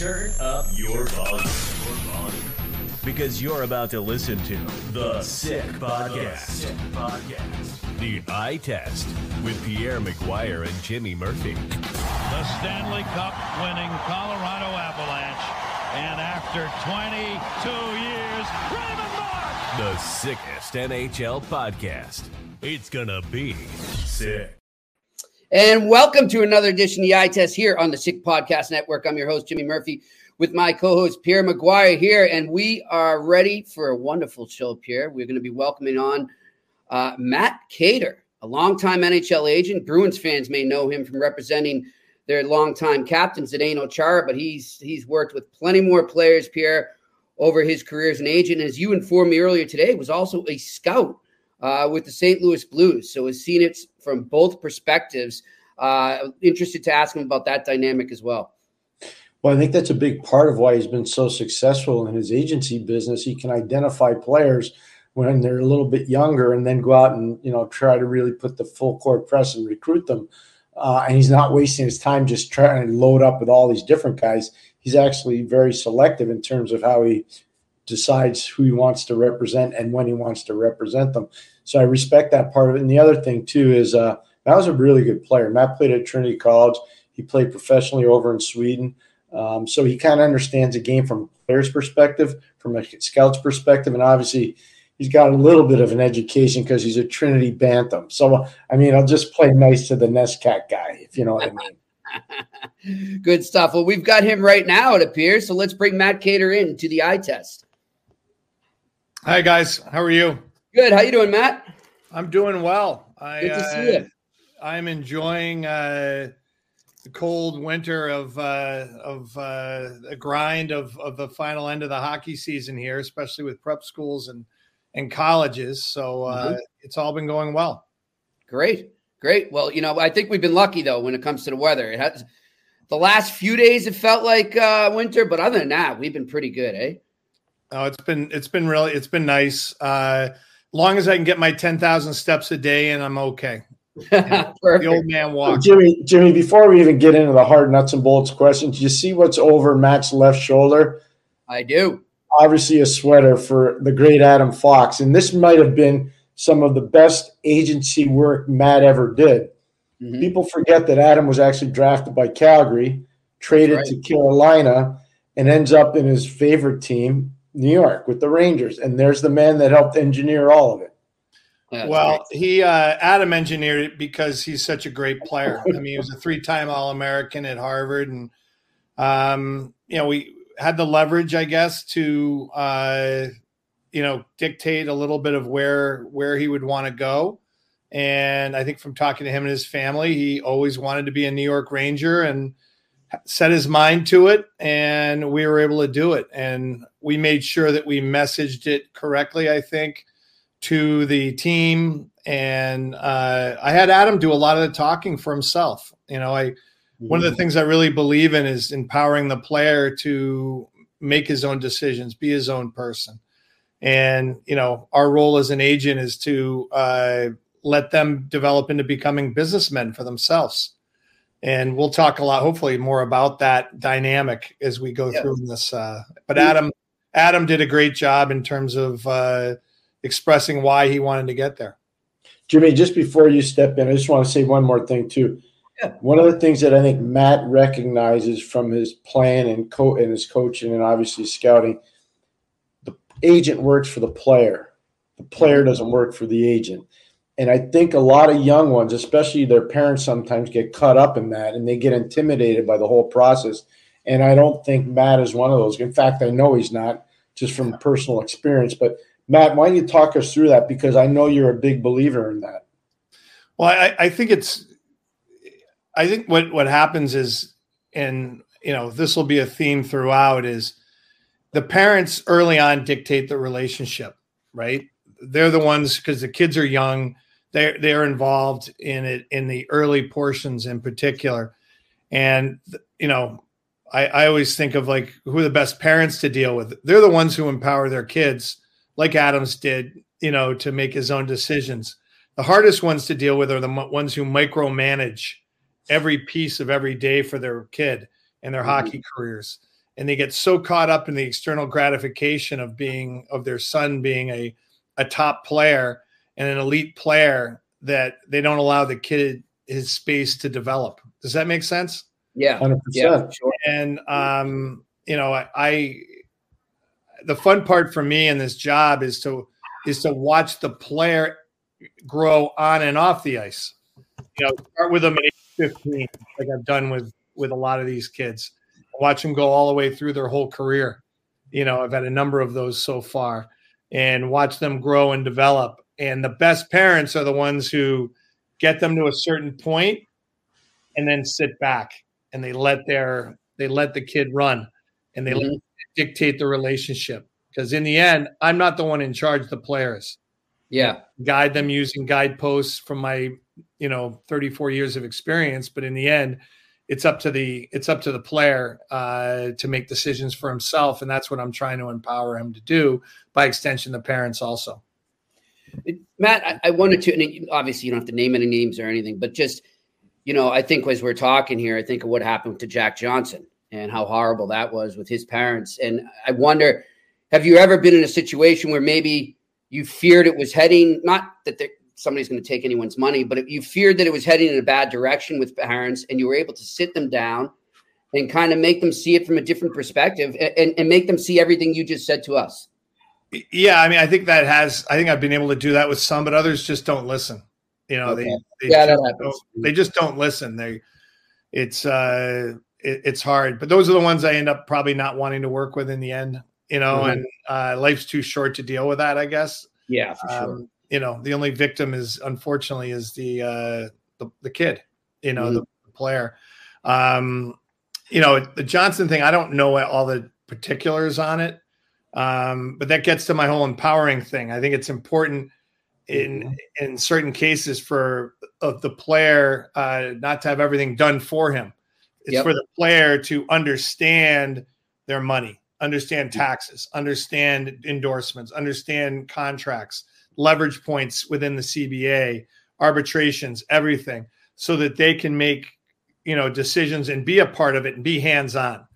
Turn up your volume. Because you're about to listen to The Sick Podcast. The Eye Test with Pierre McGuire and Jimmy Murphy. The Stanley Cup winning Colorado Avalanche. And after 22 years, Raymond Mark! The sickest NHL podcast. It's gonna be sick. And welcome to another edition of the Eye Test here on the Sick Podcast Network. I'm your host, Jimmy Murphy, with my co host, Pierre McGuire, here. And we are ready for a wonderful show, Pierre. We're going to be welcoming on uh, Matt Keator, a longtime NHL agent. Bruins fans may know him from representing their longtime captains Zdeno Chara, but he's, he's worked with plenty more players, Pierre, over his career as an agent. As you informed me earlier today, was also a scout uh, with the St. Louis Blues. So has seen it from both perspectives. Uh, interested to ask him about that dynamic as well. Well, I think that's a big part of why he's been so successful in his agency business. He can identify players when they're a little bit younger and then go out and you know try to really put the full court press and recruit them. Uh, and he's not wasting his time just trying to load up with all these different guys. He's actually very selective in terms of how he decides who he wants to represent and when he wants to represent them. So I respect that part of it. And the other thing too is uh, Matt was a really good player. Matt played at Trinity College. He played professionally over in Sweden. Um, so he kind of understands the game from a player's perspective, from a scout's perspective, and obviously he's got a little bit of an education because he's a Trinity Bantam. So I mean, I'll just play nice to the NESCAC guy, if you know what I mean. Good stuff. Well, we've got him right now, it appears. So let's bring Matt Keator in to the eye test. Hi guys, how are you? Good. How you doing, Matt? I'm doing well. I, Good to see you. I'm enjoying uh, the cold winter of uh, of uh, the grind of of the final end of the hockey season here, especially with prep schools and and colleges. So uh, Mm-hmm. it's all been going well. Great. Great. Well, you know, I think we've been lucky though when it comes to the weather. It has the last few days it felt like uh, winter, but other than that, we've been pretty good, eh? Oh, it's been it's been really it's been nice. Uh, long as I can get my ten thousand steps a day, and I'm okay. The old man walk. Jimmy, Jimmy, before we even get into the hard nuts and bolts questions, you see what's over Matt's left shoulder? I do. Obviously, a sweater for the great Adam Fox. And this might have been some of the best agency work Matt ever did. Mhm. People forget that Adam was actually drafted by Calgary, traded right. to Carolina, and ends up in his favorite team, New York, with the Rangers. And there's the man that helped engineer all of it. That's Well, he uh, Adam engineered it because he's such a great player. I mean, he was a three-time All-American at Harvard, and um, you know we had the leverage, I guess, to uh, you know dictate a little bit of where where he would want to go. And I think from talking to him and his family, he always wanted to be a New York Ranger and set his mind to it. And we were able to do it. And we made sure that we messaged it correctly, I think to the team. And uh, i had adam do a lot of the talking for himself. You know i one of the things i really believe in is empowering the player to make his own decisions be his own person. And you know our role as an agent is to uh, let them develop into becoming businessmen for themselves. And we'll talk a lot hopefully more about that dynamic as we go Yeah. through this uh, but adam adam did a great job in terms of uh, expressing why he wanted to get there. Jimmy, just before you step in, I just want to say one more thing too. Yeah. One of the things that I think Matt recognizes from his plan and co and his coaching and obviously scouting, the agent works for the player. The player doesn't work for the agent. And I think a lot of young ones, especially their parents, sometimes get caught up in that and they get intimidated by the whole process. And I don't think Matt is one of those. In fact, I know he's not, just from personal experience. But Matt, why don't you talk us through that? Because I know you're a big believer in that. Well, I, I think it's, I think what what happens is, and you know, this will be a theme throughout is the parents early on dictate the relationship, right? They're the ones because the kids are young, they're they're involved in it in the early portions in particular. And you know, I, I always think of like who are the best parents to deal with. They're the ones who empower their kids, like Adams did, you know, to make his own decisions. The hardest ones to deal with are the ones who micromanage every piece of every day for their kid and their mm-hmm. hockey careers and they get so caught up in the external gratification of being of their son being a a top player and an elite player that they don't allow the kid his space to develop. Does that make sense? Yeah, 100%. yeah, sure. And um, you know, I, I the fun part for me in this job is to is to watch the player grow on and off the ice. You know, start with them at 15, like I've done with with a lot of these kids. Watch them go all the way through their whole career. You know, I've had a number of those so far, and watch them grow and develop. And the best parents are the ones who get them to a certain point and then sit back and they let their they let the kid run and they mm-hmm. dictate the relationship. Because in the end i'm not the one in charge the players. Yeah. Guide them using guideposts from my you know 34 years of experience but in the end it's up to the it's up to the player uh, to make decisions for himself and that's what i'm trying to empower him to do by extension the parents also. Matt i, I wanted to and obviously you don't have to name any names or anything but just you know i think as we're talking here i think of what happened to jack johnson and how horrible that was with his parents and i wonder have you ever been in a situation where maybe you feared it was heading not that there, somebody's going to take anyone's money, but you feared that it was heading in a bad direction with parents and you were able to sit them down and kind of make them see it from a different perspective and, and make them see everything you just said to us. Yeah, I mean, I think that has. I think I've been able to do that with some, but others just don't listen. You know, okay. they, they, yeah, just they just don't listen. They, it's uh, it, it's hard. But those are the ones I end up probably not wanting to work with in the end. You know, mm-hmm. and uh, life's too short to deal with that. I guess. Yeah, for sure. Um, you know the only victim is unfortunately is the uh the, the kid you know mm-hmm. the, the, player um you know the johnson thing i don't know all the particulars on it um but that gets to my whole empowering thing i think it's important in in certain cases for of the player uh not to have everything done for him it's yep. for the player to understand their money understand taxes understand endorsements understand contracts leverage points within the CBA, arbitrations, everything, so that they can make you know decisions and be a part of it and be hands on.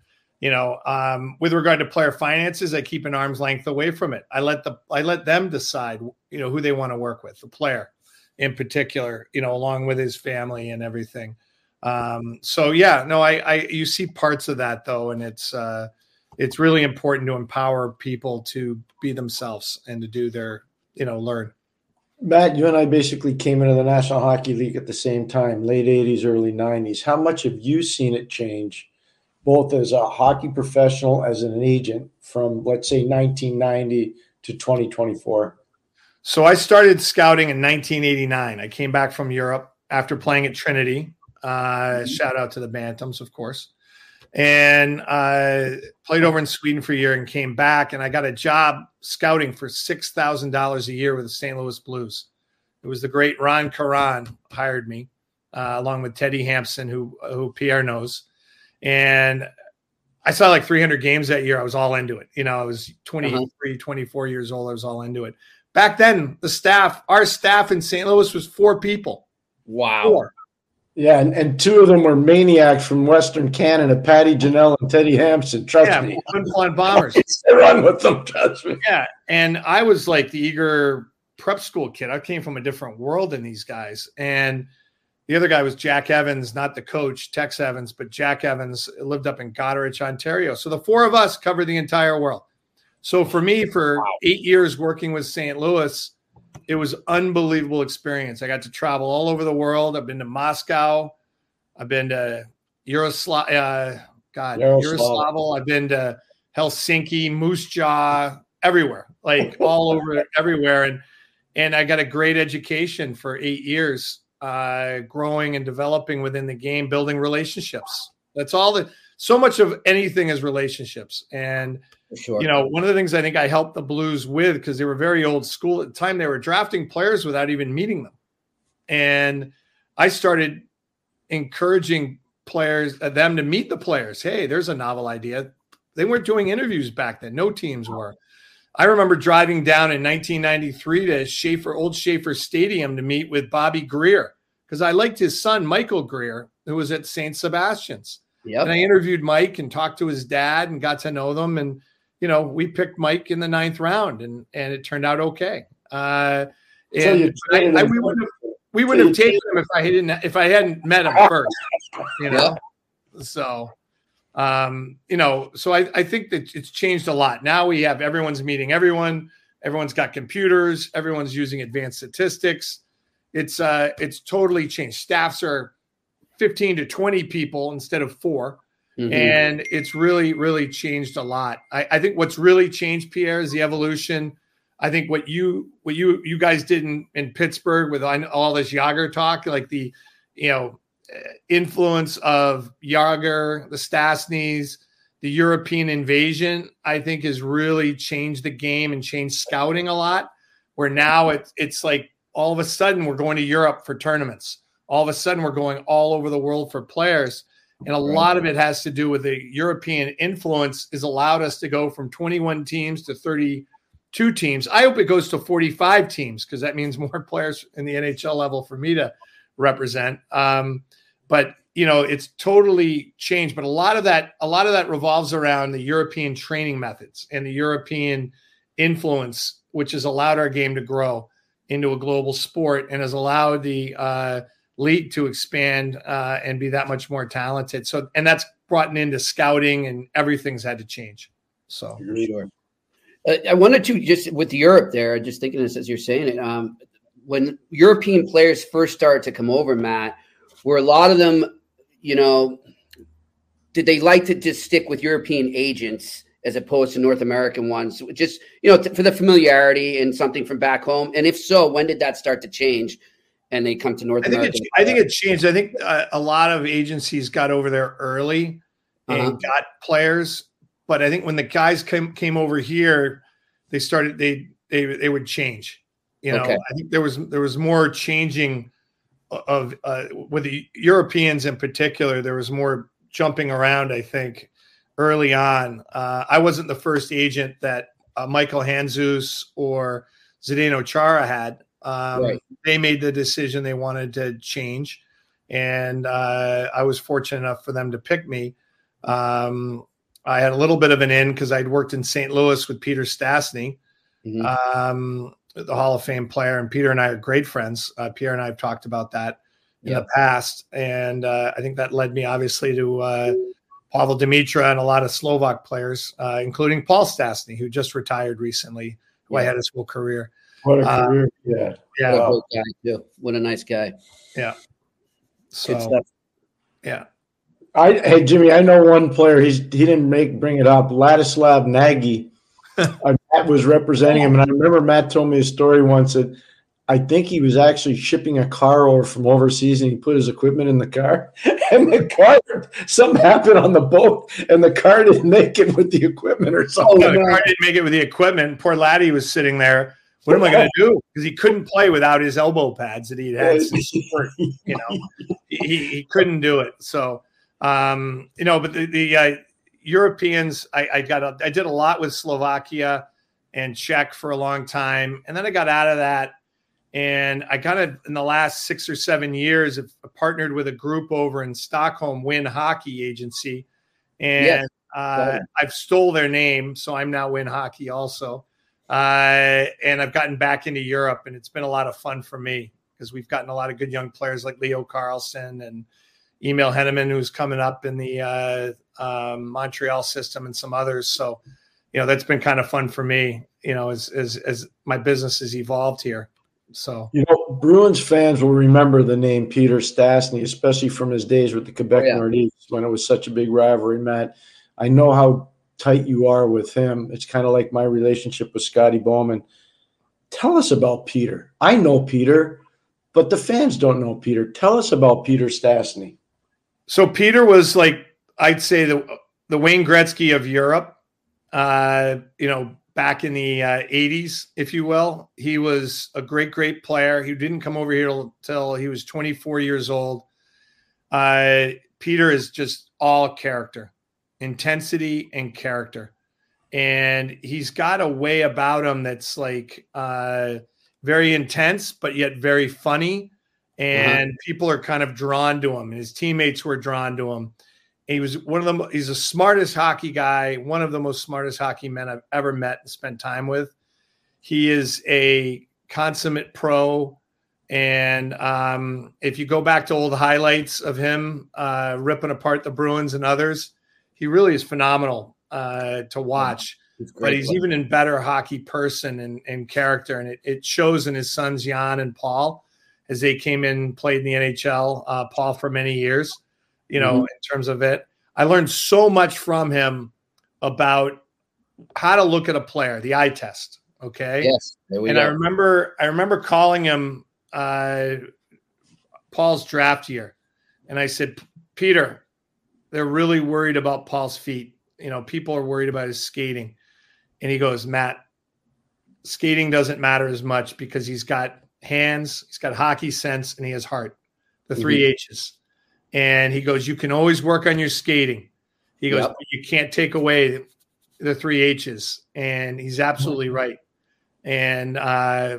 You know, um, with regard to player finances, I keep an arm's length away from it. I let the I let them decide, you know, who they want to work with, the player in particular, you know, along with his family and everything. Um, so yeah, no, I, I you see parts of that though, and it's uh, it's really important to empower people to be themselves and to do their you know learn. Matt, you and I basically came into the National Hockey League at the same time, late 80s, early 90s. How much have you seen it change, both as a hockey professional, as an agent, from let's say 1990 to 2024? So I started scouting in 1989. I came back from Europe after playing at Trinity. Uh, mm-hmm. Shout out to the Bantams, of course and I played over in Sweden for a year and came back and I got a job scouting for six thousand dollars a year with the St. Louis Blues. It was the great Ron Caron hired me uh, along with Teddy Hampson, who who Pierre knows, and I saw like 300 games that year. I was all into it. You know, I was 23, uh-huh. 24 years old. I was all into it. Back then, the staff, our staff in St. Louis was four people. Wow. Four. Yeah, and, and two of them were maniacs from Western Canada, Patty Ginnell and Teddy Hampson. Trust yeah, me. Fun bombers. run with them, trust me. Yeah. And I was like the eager prep school kid. I came from a different world than these guys. And the other guy was Jack Evans, not the coach, Tex Evans, but Jack Evans lived up in Goderich, Ontario. So the four of us covered the entire world. So for me, for eight years working with St. Louis, it was unbelievable experience. I got to travel all over the world. I've been to Moscow. I've been to Yaroslav, uh, God, Yaroslav. I've been to Helsinki, Moose Jaw, everywhere, like all over everywhere. And and I got a great education for eight years, uh, growing and developing within the game, building relationships. That's all the so much of anything is relationships. And Sure. you know, one of the things I think I helped the Blues with because they were very old school at the time, they were drafting players without even meeting them. And I started encouraging players, uh, them to meet the players. Hey, there's a novel idea. They weren't doing interviews back then. No teams were. I remember driving down in 1993 to Schaefer, Old Schaefer Stadium to meet with Bobby Grier because I liked his son, Michael Greer, who was at St. Sebastian's. Yep. And I interviewed Mike and talked to his dad and got to know them. And, you know, we picked Mike in the ninth round and, and it turned out okay. Uh, and I, I, we would have we would have taken him if I hadn't if I hadn't met him first. You know, so um, you know, so I, I think that it's changed a lot. Now we have everyone's meeting everyone, everyone's got computers, everyone's using advanced statistics. It's uh it's totally changed. Staffs are 15 to 20 people instead of 4 Mhm. and it's really really changed a lot I, I think what's really changed pierre is the evolution i think what you what you you guys did in, in pittsburgh with all this Jagr talk like the you know uh, influence of Jagr the Stastnys the european invasion i think has really changed the game and changed scouting a lot where now it's it's like all of a sudden we're going to europe for tournaments all of a sudden we're going all over the world for players and a lot of it has to do with the European influence has allowed us to go from 21 teams to 32 teams. I hope it goes to 45 teams because that means more players in the NHL level for me to represent. Um, but you know, it's totally changed. But a lot of that, a lot of that revolves around the European training methods and the European influence, which has allowed our game to grow into a global sport and has allowed the uh, league to expand uh, and be that much more talented. So, and that's brought into scouting and everything's had to change. So, Sure. Uh, I wanted to just with Europe there, just thinking this as you're saying it. Um, when European players first started to come over, Matt, were a lot of them, you know, did they like to just stick with European agents as opposed to North American ones? Just you know, t- for the familiarity and something from back home. And if so, when did that start to change? And they come to North I think America. it, I think it changed. I think uh, a lot of agencies got over there early and Uh-huh. got players, but I think when the guys came came over here, they started they they they would change. You know, Okay. I think there was there was more changing of uh, with the Europeans in particular. There was more jumping around. I think early on. Uh, I wasn't the first agent that uh, Michael Handzus or Zdeno Chara had. Um, Right. They made the decision they wanted to change, and uh, I was fortunate enough for them to pick me. Um, I had a little bit of an in because I'd worked in St. Louis with Peter Stastny, Mhm. um, the Hall of Fame player, and Peter and I are great friends. Uh, Pierre and I have talked about that in Yep. the past, and uh, I think that led me obviously to uh, Pavel Demitra and a lot of Slovak players, uh, including Paul Stastny, who just retired recently, who I had his whole career. What a Uh, career he had. Yeah, What a great guy too. What a nice guy. yeah. Good So stuff. yeah, I hey Jimmy, I know one player. He's he didn't make bring it up. Ladislav Nagy. uh, Matt was representing him, and I remember Matt told me a story once that I think he was actually shipping a car over from overseas, and he put his equipment in the car, and the car something happened on the boat, and the car didn't make it with the equipment or something. Yeah, the car didn't make it with the equipment. Poor laddie was sitting there. What am I going to do? Because he couldn't play without his elbow pads that he'd had birth. You know, he, he couldn't do it. So, um, you know, but the, the uh, Europeans, I, I got, a, I did a lot with Slovakia and Czech for a long time, and then I got out of that, and I kind of in the last six or seven years have partnered with a group over in Stockholm, Win Hockey Agency, and Yes. uh, I've stole their name, so I'm now Win Hockey also, uh, and I've gotten back into Europe, and it's been a lot of fun for me because we've gotten a lot of good young players like Leo Carlsson and Emil Heineman, who's coming up in the uh, um, Montreal system, and some others. So, you know, that's been kind of fun for me. You know, as as as my business has evolved here. So You know, Bruins fans will remember the name Peter Stastny, especially from his days with the Quebec Oh, yeah. Nordiques when it was such a big rivalry. Matt, I know how tight you are with him. It's kind of like my relationship with Scotty Bowman. Tell us about Peter. I know Peter, but the fans don't know Peter. Tell us about Peter Stastny. So Peter was like I'd say the the Wayne Gretzky of Europe. Uh, you know, back in the uh, 80s, if you will. He was a great, great player. He didn't come over here until he was 24 years old. Uh, Peter is just all character, intensity, and character. And he's got a way about him that's like uh, very intense, but yet very funny. Uh-huh. And people are kind of drawn to him, and his teammates were drawn to him. He was one of them. He's the smartest hockey guy, one of the most smartest hockey men I've ever met and spent time with. He is a consummate pro. And um, if you go back to old highlights of him uh, ripping apart the Bruins and others, he really is phenomenal uh, to watch. But he's even in better hockey person and, and character, and it, it, shows in his sons Jan and Paul as they came in, played in the NHL. Uh, Paul for many years, you know, mm-hmm. in terms of it. I learned so much from him about how to look at a player, the eye test. Okay. Yes. and go. I remember, I remember calling him uh, Paul's draft year, and I said, Peter, they're really worried about Paul's feet. You know, people are worried about his skating, and he goes, Matt, skating doesn't matter as much because he's got hands, he's got hockey sense, and he has heart. The 3 mm-hmm. H's. And he goes, You can always work on your skating. He goes, yep. You can't take away the three H's. And he's absolutely mm-hmm. right. And, uh,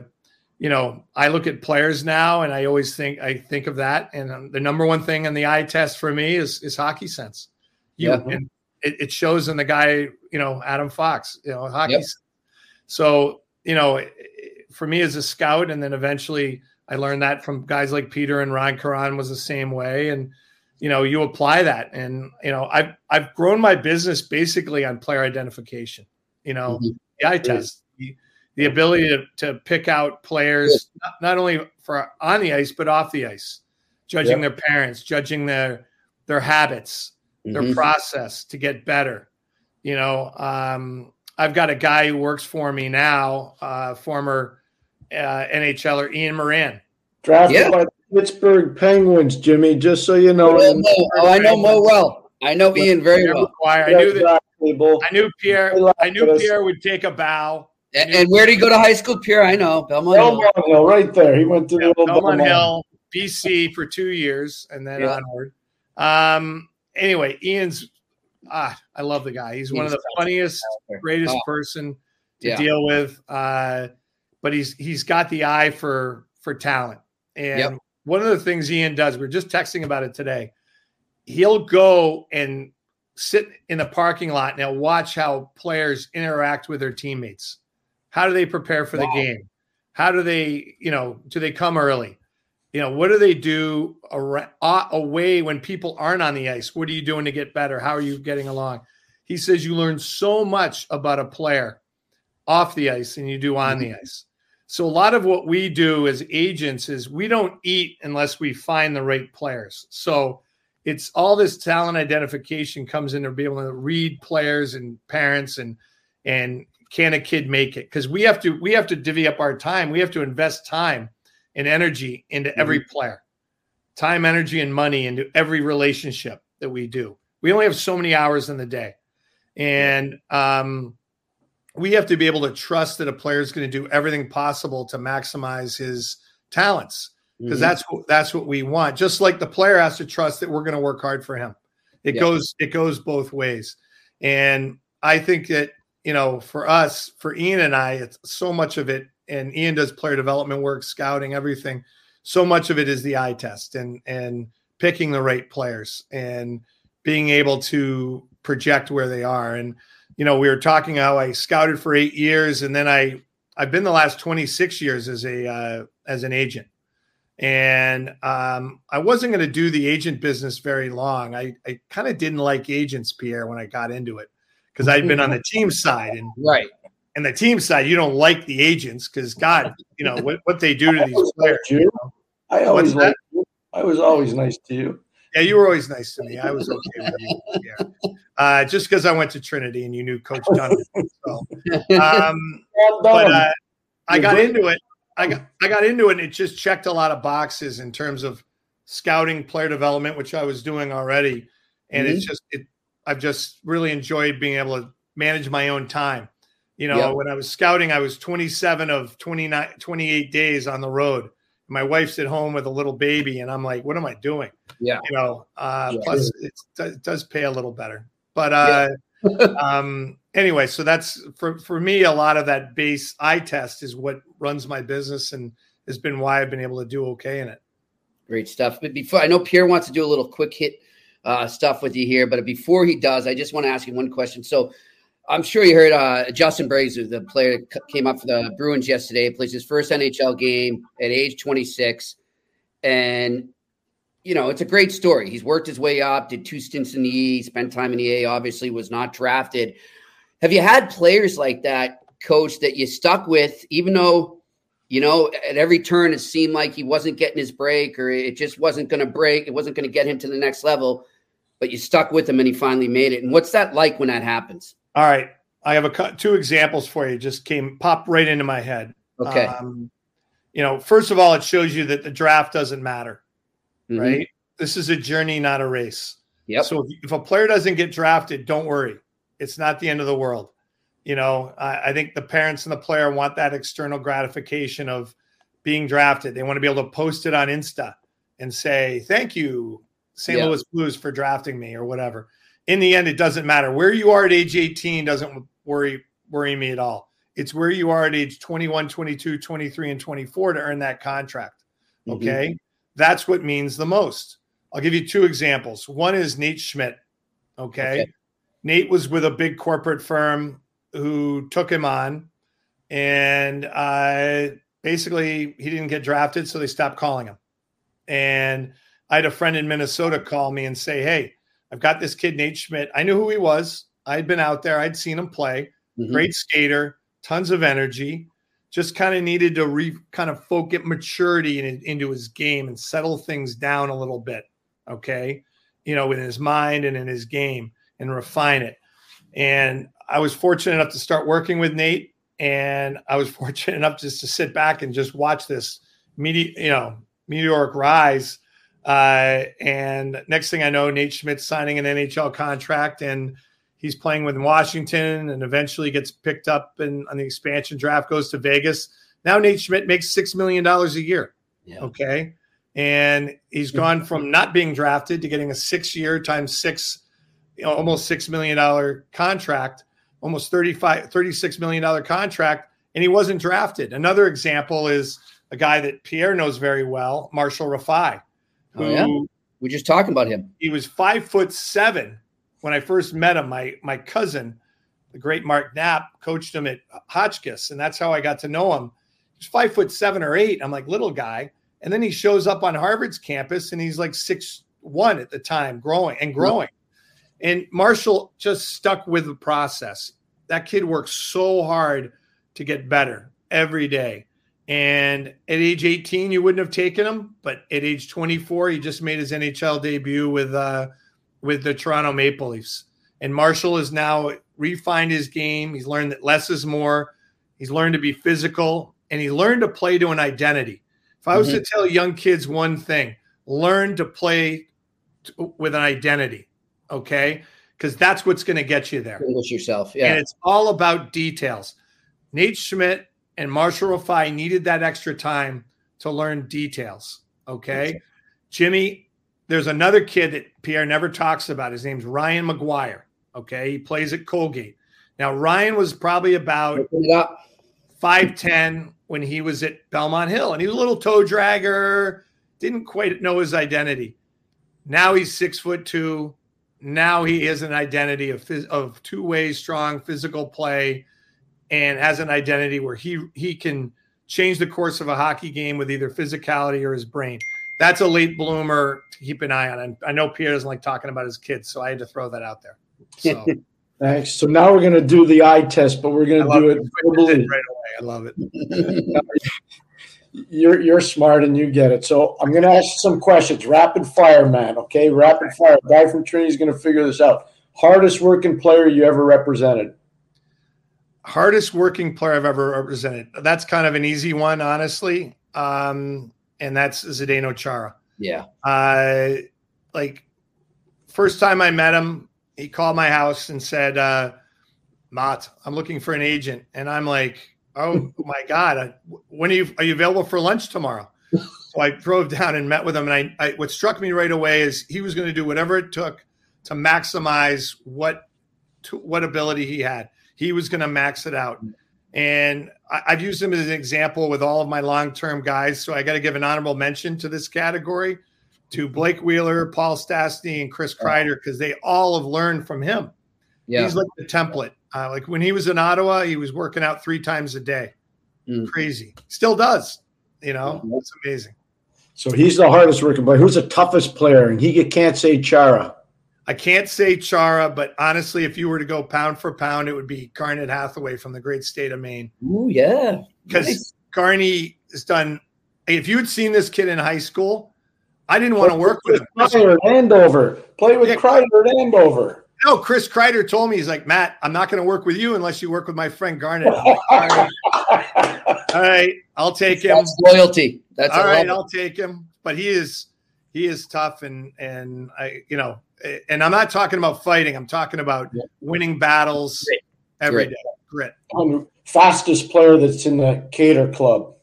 you know, I look at players now and I always think, I think of that. And um, the number one thing in the eye test for me is, is hockey sense. You, yep. and it, it, shows in the guy, you know, Adam Fox, you know, hockey. Yep. So, you know, for me as a scout, and then eventually I learned that from guys like Peter and Ron Caron was the same way. And, you know, you apply that. And, you know, I've, I've grown my business basically on player identification, you know, mm-hmm. the eye test, the, the ability to, to pick out players, not, not, only for on the ice, but off the ice, judging their parents, judging their, their habits, mm-hmm. their process to get better. You know, um, I've got a guy who works for me now, uh, former uh, NHLer Ian Moran. Drafted yeah. by Pittsburgh Penguins, Jimmy. Just so you know. Oh, oh I know Mo well. I know Ian very well. I knew that. I knew Pierre. I knew Pierre would take a bow. And, and where did he go to high school, Pierre? I know Belmont, Belmont Hill. Hill. right there. He went to yeah, the Belmont, Belmont Hill, BC for two years, and then yeah. onward. Um. Anyway, Ian's. Ah, I love the guy. He's, He's one of the funniest, greatest oh. person to yeah. deal with. Uh, but he's he's got the eye for for talent. And yep. One of the things Ian does, we are just texting about it today. He'll go and sit in the parking lot and he'll watch how players interact with their teammates. How do they prepare for wow. the game? How do they, you know, do they come early? You know, what do they do away when people aren't on the ice? What are you doing to get better? How are you getting along? He says you learn so much about a player off the ice and you do on mm-hmm. the ice. So a lot of what we do as agents is we don't eat unless we find the right players. So it's all this talent identification comes into to be able to read players and parents and and can a kid make it? Because we have to we have to divvy up our time. We have to invest time and energy into mm-hmm. every player, time, energy, and money into every relationship that we do. We only have so many hours in the day, and um, we have to be able to trust that a player is going to do everything possible to maximize his talents because mm-hmm. that's what that's what we want. Just like the player has to trust that we're going to work hard for him. It yeah. goes it goes both ways, and I think that you know for us, for Ian and I, it's so much of it. And Ian does player development work, scouting, everything. So much of it is the eye test and and picking the right players and being able to project where they are and you know, we were talking how I scouted for eight years, and then I I've been the last 26 years as a uh, as an agent, and um, I wasn't going to do the agent business very long. I I kind of didn't like agents, Pierre, when I got into it because I'd been on the team side and right. And the team side, you don't like the agents because God, you know what, what they do to these players. You. I always like I was always nice to you. Yeah, you were always nice to me. I was okay with you. Yeah. Uh, just because I went to Trinity and you knew Coach Dunn. So, um, but uh, I got into it. I got I got into it, and it just checked a lot of boxes in terms of scouting, player development, which I was doing already, and mm-hmm. it's just it. I've just really enjoyed being able to manage my own time. You know, yep. when I was scouting, I was 27 of 29, 28 days on the road. My wife's at home with a little baby, and I'm like, what am I doing? Yeah. You know, uh, yeah. plus it does pay a little better. But uh, yeah. um, anyway, so that's for, for me, a lot of that base eye test is what runs my business and has been why I've been able to do okay in it. Great stuff. But before I know Pierre wants to do a little quick hit uh, stuff with you here, but before he does, I just want to ask you one question. So I'm sure you heard uh, Justin Brazeau, the player that came up for the Bruins yesterday, plays his first NHL game at age 26. And, you know, it's a great story. He's worked his way up, did two stints in the E, spent time in the A, obviously was not drafted. Have you had players like that, coach, that you stuck with, even though, you know, at every turn it seemed like he wasn't getting his break or it just wasn't going to break, it wasn't going to get him to the next level, but you stuck with him and he finally made it. And what's that like when that happens? All right. I have a two examples for you. Just came popped right into my head. Okay. Um, you know, first of all, it shows you that the draft doesn't matter, mm-hmm. right? This is a journey, not a race. Yeah. So if, if, a player doesn't get drafted, don't worry. It's not the end of the world. You know, I, I think the parents and the player want that external gratification of being drafted. They want to be able to post it on Insta and say, "Thank you, St. Louis Blues, for drafting me," or whatever in the end, it doesn't matter where you are at age 18 doesn't worry worry me at all. It's where you are at age 21, 22, 23, and 24 to earn that contract. Mm-hmm. Okay. Mm-hmm. That's what means the most. I'll give you two examples. One is Nate Schmidt. Okay? okay. Nate was with a big corporate firm who took him on, and uh, basically he didn't get drafted, so they stopped calling him. And I had a friend in Minnesota call me and say, Hey, I've got this kid, Nate Schmidt. I knew who he was. I'd been out there, I'd seen him play. Mm-hmm. Great skater, tons of energy. Just kind of needed to re kind of focus maturity in, into his game and settle things down a little bit. Okay. You know, in his mind and in his game and refine it. And I was fortunate enough to start working with Nate. And I was fortunate enough just to sit back and just watch this media, you know, meteoric rise uh, and next thing I know, Nate Schmidt's signing an NHL contract and he's playing with Washington and eventually gets picked up and on the expansion draft goes to Vegas. Now Nate Schmidt makes six million dollars a year. Yeah. Okay. And he's gone from not being drafted to getting a six year times six, you know, almost six million dollar contract, almost 35, 36 million dollar contract, and he wasn't drafted. Another example is a guy that Pierre knows very well, Marshall Rifai Oh, who oh, yeah? we're just talking about him. He was five foot seven when I first met him. My my cousin, the great Mark Knapp, coached him at Hotchkiss, and that's how I got to know him. He's five foot seven or eight. I'm like little guy, and then he shows up on Harvard's campus, and he's like six one at the time, growing and growing. And Marshall just stuck with the process. That kid works so hard to get better every day. And at age 18, you wouldn't have taken him, but at age 24, he just made his NHL debut with uh, with the Toronto Maple Leafs. And Marshall has now refined his game. He's learned that less is more. He's learned to be physical, and he learned to play to an identity. If I was mm-hmm. to tell young kids one thing, learn to play to, with an identity. Okay, because that's what's going to get you there. English yourself, yeah. And it's all about details. Nate Schmidt and Marshall Rifai needed that extra time to learn details. Okay. Jimmy, there's another kid that Pierre never talks about. His name's Ryan McGuire. Okay. He plays at Colgate. Now, Ryan was probably about 5'10 when he was at Belmont Hill, and he was a little toe dragger, didn't quite know his identity. Now he's six foot two. Now he is an identity of, of two way strong physical play and has an identity where he he can change the course of a hockey game with either physicality or his brain. That's a late bloomer to keep an eye on. And I know Pierre doesn't like talking about his kids, so I had to throw that out there. So. Thanks. So now we're going to do the eye test, but we're going to do it, it right away. I love it. you're you're smart and you get it. So I'm going to ask some questions. Rapid fire, man. Okay, rapid fire. Guy from Trinity is going to figure this out. Hardest working player you ever represented hardest working player I've ever represented. That's kind of an easy one, honestly. Um, and that's Zdeno Chara. Yeah. Uh, like first time I met him, he called my house and said, uh, "Matt, I'm looking for an agent," and I'm like, "Oh my god, when are you are you available for lunch tomorrow?" so I drove down and met with him, and I, I what struck me right away is he was going to do whatever it took to maximize what to, what ability he had. He was going to max it out. And I, have used him as an example with all of my long term guys. So I got to give an honorable mention to this category to Blake Wheeler, Paul Stastny, and Chris Kreider because they all have learned from him. Yeah. He's like the template. Uh, like when he was in Ottawa, he was working out three times a day. Mm. Crazy. Still does. You know, mm-hmm. it's amazing. So he's the hardest working player. Who's the toughest player? And he can't say Chara. I can't say Chara, but honestly, if you were to go pound for pound, it would be Garnet Hathaway from the great state of Maine. Oh yeah, because nice. Carney has done. If you had seen this kid in high school, I didn't want to work with him. At Andover. Play with yeah. Kreider at Andover. No, Chris Kreider told me he's like Matt. I'm not going to work with you unless you work with my friend Garnet. all, right. all right, I'll take him. That's loyalty. That's all right. I'll take him. But he is he is tough, and and I you know and I'm not talking about fighting. I'm talking about yeah. winning battles Grit. every Grit. day. Grit. I'm fastest player that's in the Keator Club.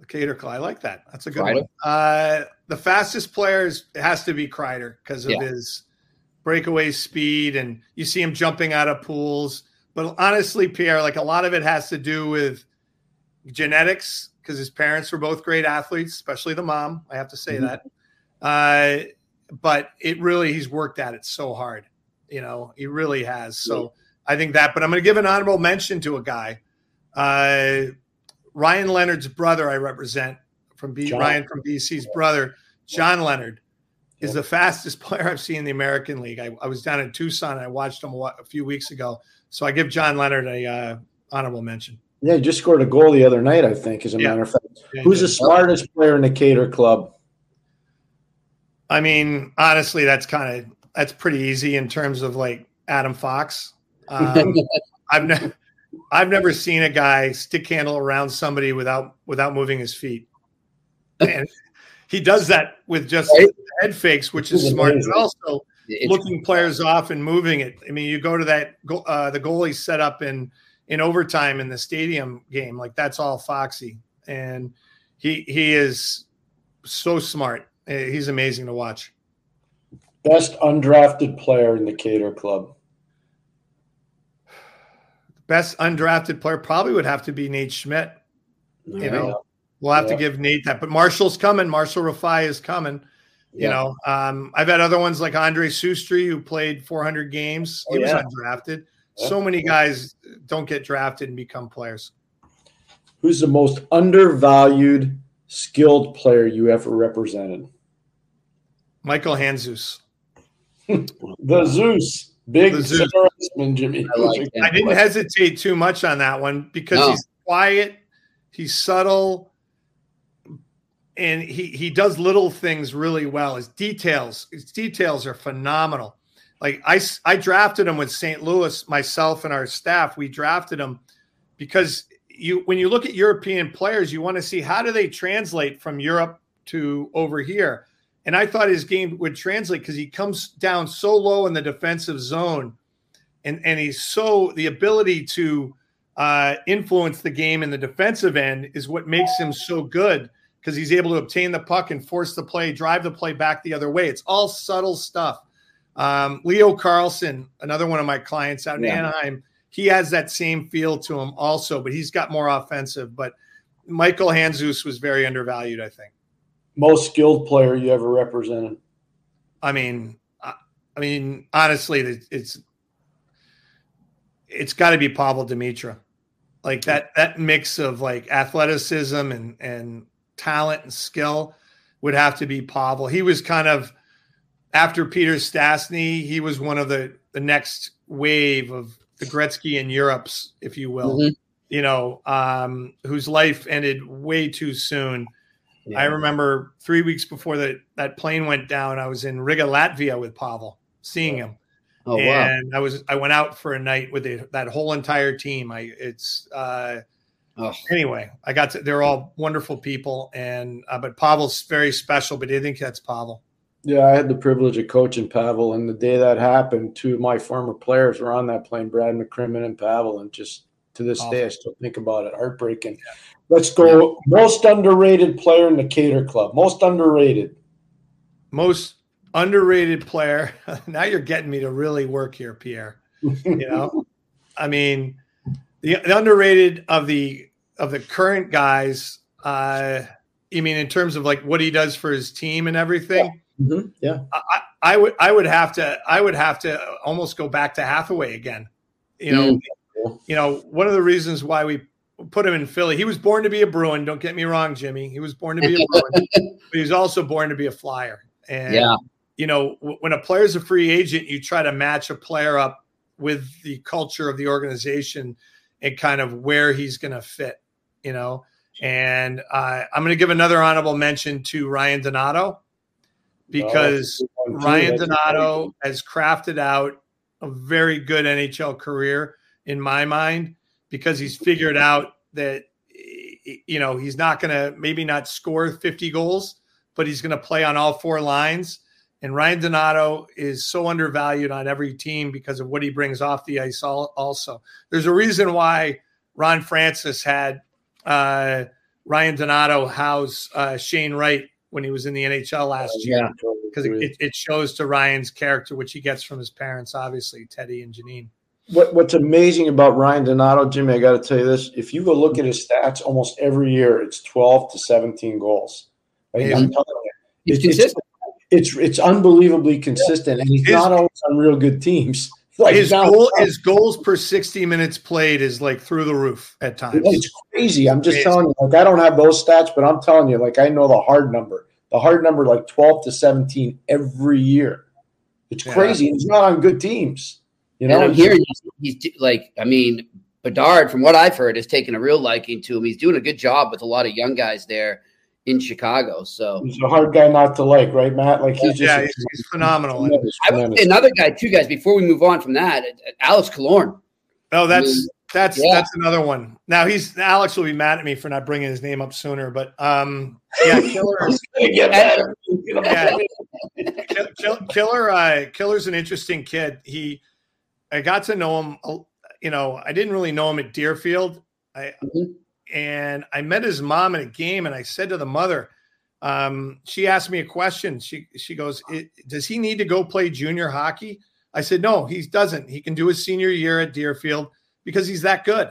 The Keator Club. I like that. That's a good Kreider. one. Uh, the fastest player has to be Kreider because of yeah. his breakaway speed, and you see him jumping out of pools. But honestly, Pierre, like a lot of it has to do with genetics because his parents were both great athletes, especially the mom. I have to say mm-hmm. that. Uh, but it really he's worked at it so hard. You know, he really has. So I think that. But I'm going to give an honorable mention to a guy, uh, Ryan Leonard's brother. I represent from B. John. Ryan from BC's brother, John Leonard. Is the fastest player I've seen in the American League. I, I was down in Tucson. I watched him a, a, few weeks ago, so I give John Leonard a uh, honorable mention. Yeah, he just scored a goal the other night. I think, as a yeah. matter of fact. Yeah, Who's the smartest player in the Keator Club? I mean, honestly, that's kind of that's pretty easy in terms of like Adam Fox. Um, I've never I've never seen a guy stick handle around somebody without without moving his feet, and he does that with just right? head fakes, which is smart, but also looking players off and moving it. I mean, you go to that uh, the goalie set up in in overtime in the stadium game, like that's all Foxy, and he he is so smart he's amazing to watch. Best undrafted player in the Keator Club. Best undrafted player probably would have to be Nate Schmidt. You yeah. know, we'll have yeah. to give Nate that. But Marshall's coming. Marshall Rifai is coming. You yeah. know, um, I've had other ones like Andre Sustri who played 400 games. He oh, was undrafted. So many guys don't get drafted and become players. Who's the most undervalued skilled player you ever represented? Michael Handzus. the Zeus. Big the Zeus. Jimmy. I, like I didn't hesitate too much on that one because no. he's quiet, he's subtle, and he he does little things really well. His details, his details are phenomenal. Like I I drafted him with St. Louis, myself and our staff. We drafted him because you when you look at European players, you want to see how do they translate from Europe to over here and I thought his game would translate because he comes down so low in the defensive zone, and and he's so the ability to uh, influence the game in the defensive end is what makes him so good because he's able to obtain the puck and force the play, drive the play back the other way. It's all subtle stuff. Um, Leo Carlsson, another one of my clients out in yeah. Anaheim, he has that same feel to him also, but he's got more offensive. But Michael Handzus was very undervalued, I think most skilled player you ever represented? I mean, I mean, honestly, it's it's got to be Pavel Demitra. Like that that mix of like athleticism and and talent and skill would have to be Pavel. He was kind of after Peter Stastny, he was one of the the next wave of the Gretzky in Europe's, if you will. Mm-hmm. You know, um, whose life ended way too soon yeah. I remember three weeks before that that plane went down, I was in Riga, Latvia with Pavel, seeing him. Oh, and wow. I was I went out for a night with the, that whole entire team. I it's uh, oh. anyway. I got to. They're all wonderful people, and uh, but Pavel's very special. But I think that's Pavel. Yeah, I had the privilege of coaching Pavel, and the day that happened, two of my former players were on that plane, Brad McCrimmon and Pavel, and just to this awesome. day, I still think about it. Heartbreaking. Yeah. Let's go. Most underrated player in the Keator Club. Most underrated. Most underrated player. now you're getting me to really work here, Pierre. You know, I mean, the, the underrated of the of the current guys. Uh, you mean in terms of like what he does for his team and everything? Yeah. Mm-hmm. yeah. I, I, would I would have to I would have to almost go back to Hathaway again. You know, mm. You know, one of the reasons why we put him in Philly, he was born to be a Bruin. Don't get me wrong, Jimmy. He was born to be a Bruin, but he was also born to be a flyer. And yeah. you know, when a player's a free agent, you try to match a player up with the culture of the organization and kind of where he's going to fit. You know, and uh, I'm going to give another honorable mention to Ryan Donato because oh, Ryan Donato has crafted out a very good NHL career in my mind because he's figured out that you know he's not going to maybe not score 50 goals, but he's going to play on all four lines. And Ryan Donato is so undervalued on every team because of what he brings off the ice. Also, there's a reason why Ron Francis had uh, Ryan Donato house uh, Shane Wright when he was in the NHL last uh, year because it, it, shows to Ryan's character, which he gets from his parents, obviously Teddy and Janine. What, what's amazing about Ryan Donato, Jimmy, I got to tell you this: if you go look at his stats, almost every year it's twelve to seventeen goals. Right? I'm telling you, it's, it's, it's, it's unbelievably consistent, and he's his, not always on real good teams. Like his goal, his goals per sixty minutes played is like through the roof at times. It's crazy. I'm just telling you. Like I don't have those stats, but I'm telling you, like I know the hard number. The hard number, like twelve to seventeen every year. It's yeah. crazy. He's not on good teams. You know, and I'm hearing he's, he's like, I mean, Bedard, from what I've heard, has taken a real liking to him. He's doing a good job with a lot of young guys there in Chicago. So he's a hard guy not to like, right, Matt? Like he's yeah, just he's, he's phenomenal. Tremendous, tremendous. another guy, two guys. Before we move on from that, Alex Killorn. Oh, that's I mean, that's yeah. that's another one. Now he's Alex will be mad at me for not bringing his name up sooner, but um, yeah, Killer. yeah, Killer, uh, Killer's an interesting kid. He, I got to know him. You know, I didn't really know him at Deerfield. I, mm-hmm and I met his mom at a game, and I said to the mother, um, she asked me a question. She she goes, "Does he need to go play junior hockey?" I said, "No, he doesn't. He can do his senior year at Deerfield because he's that good.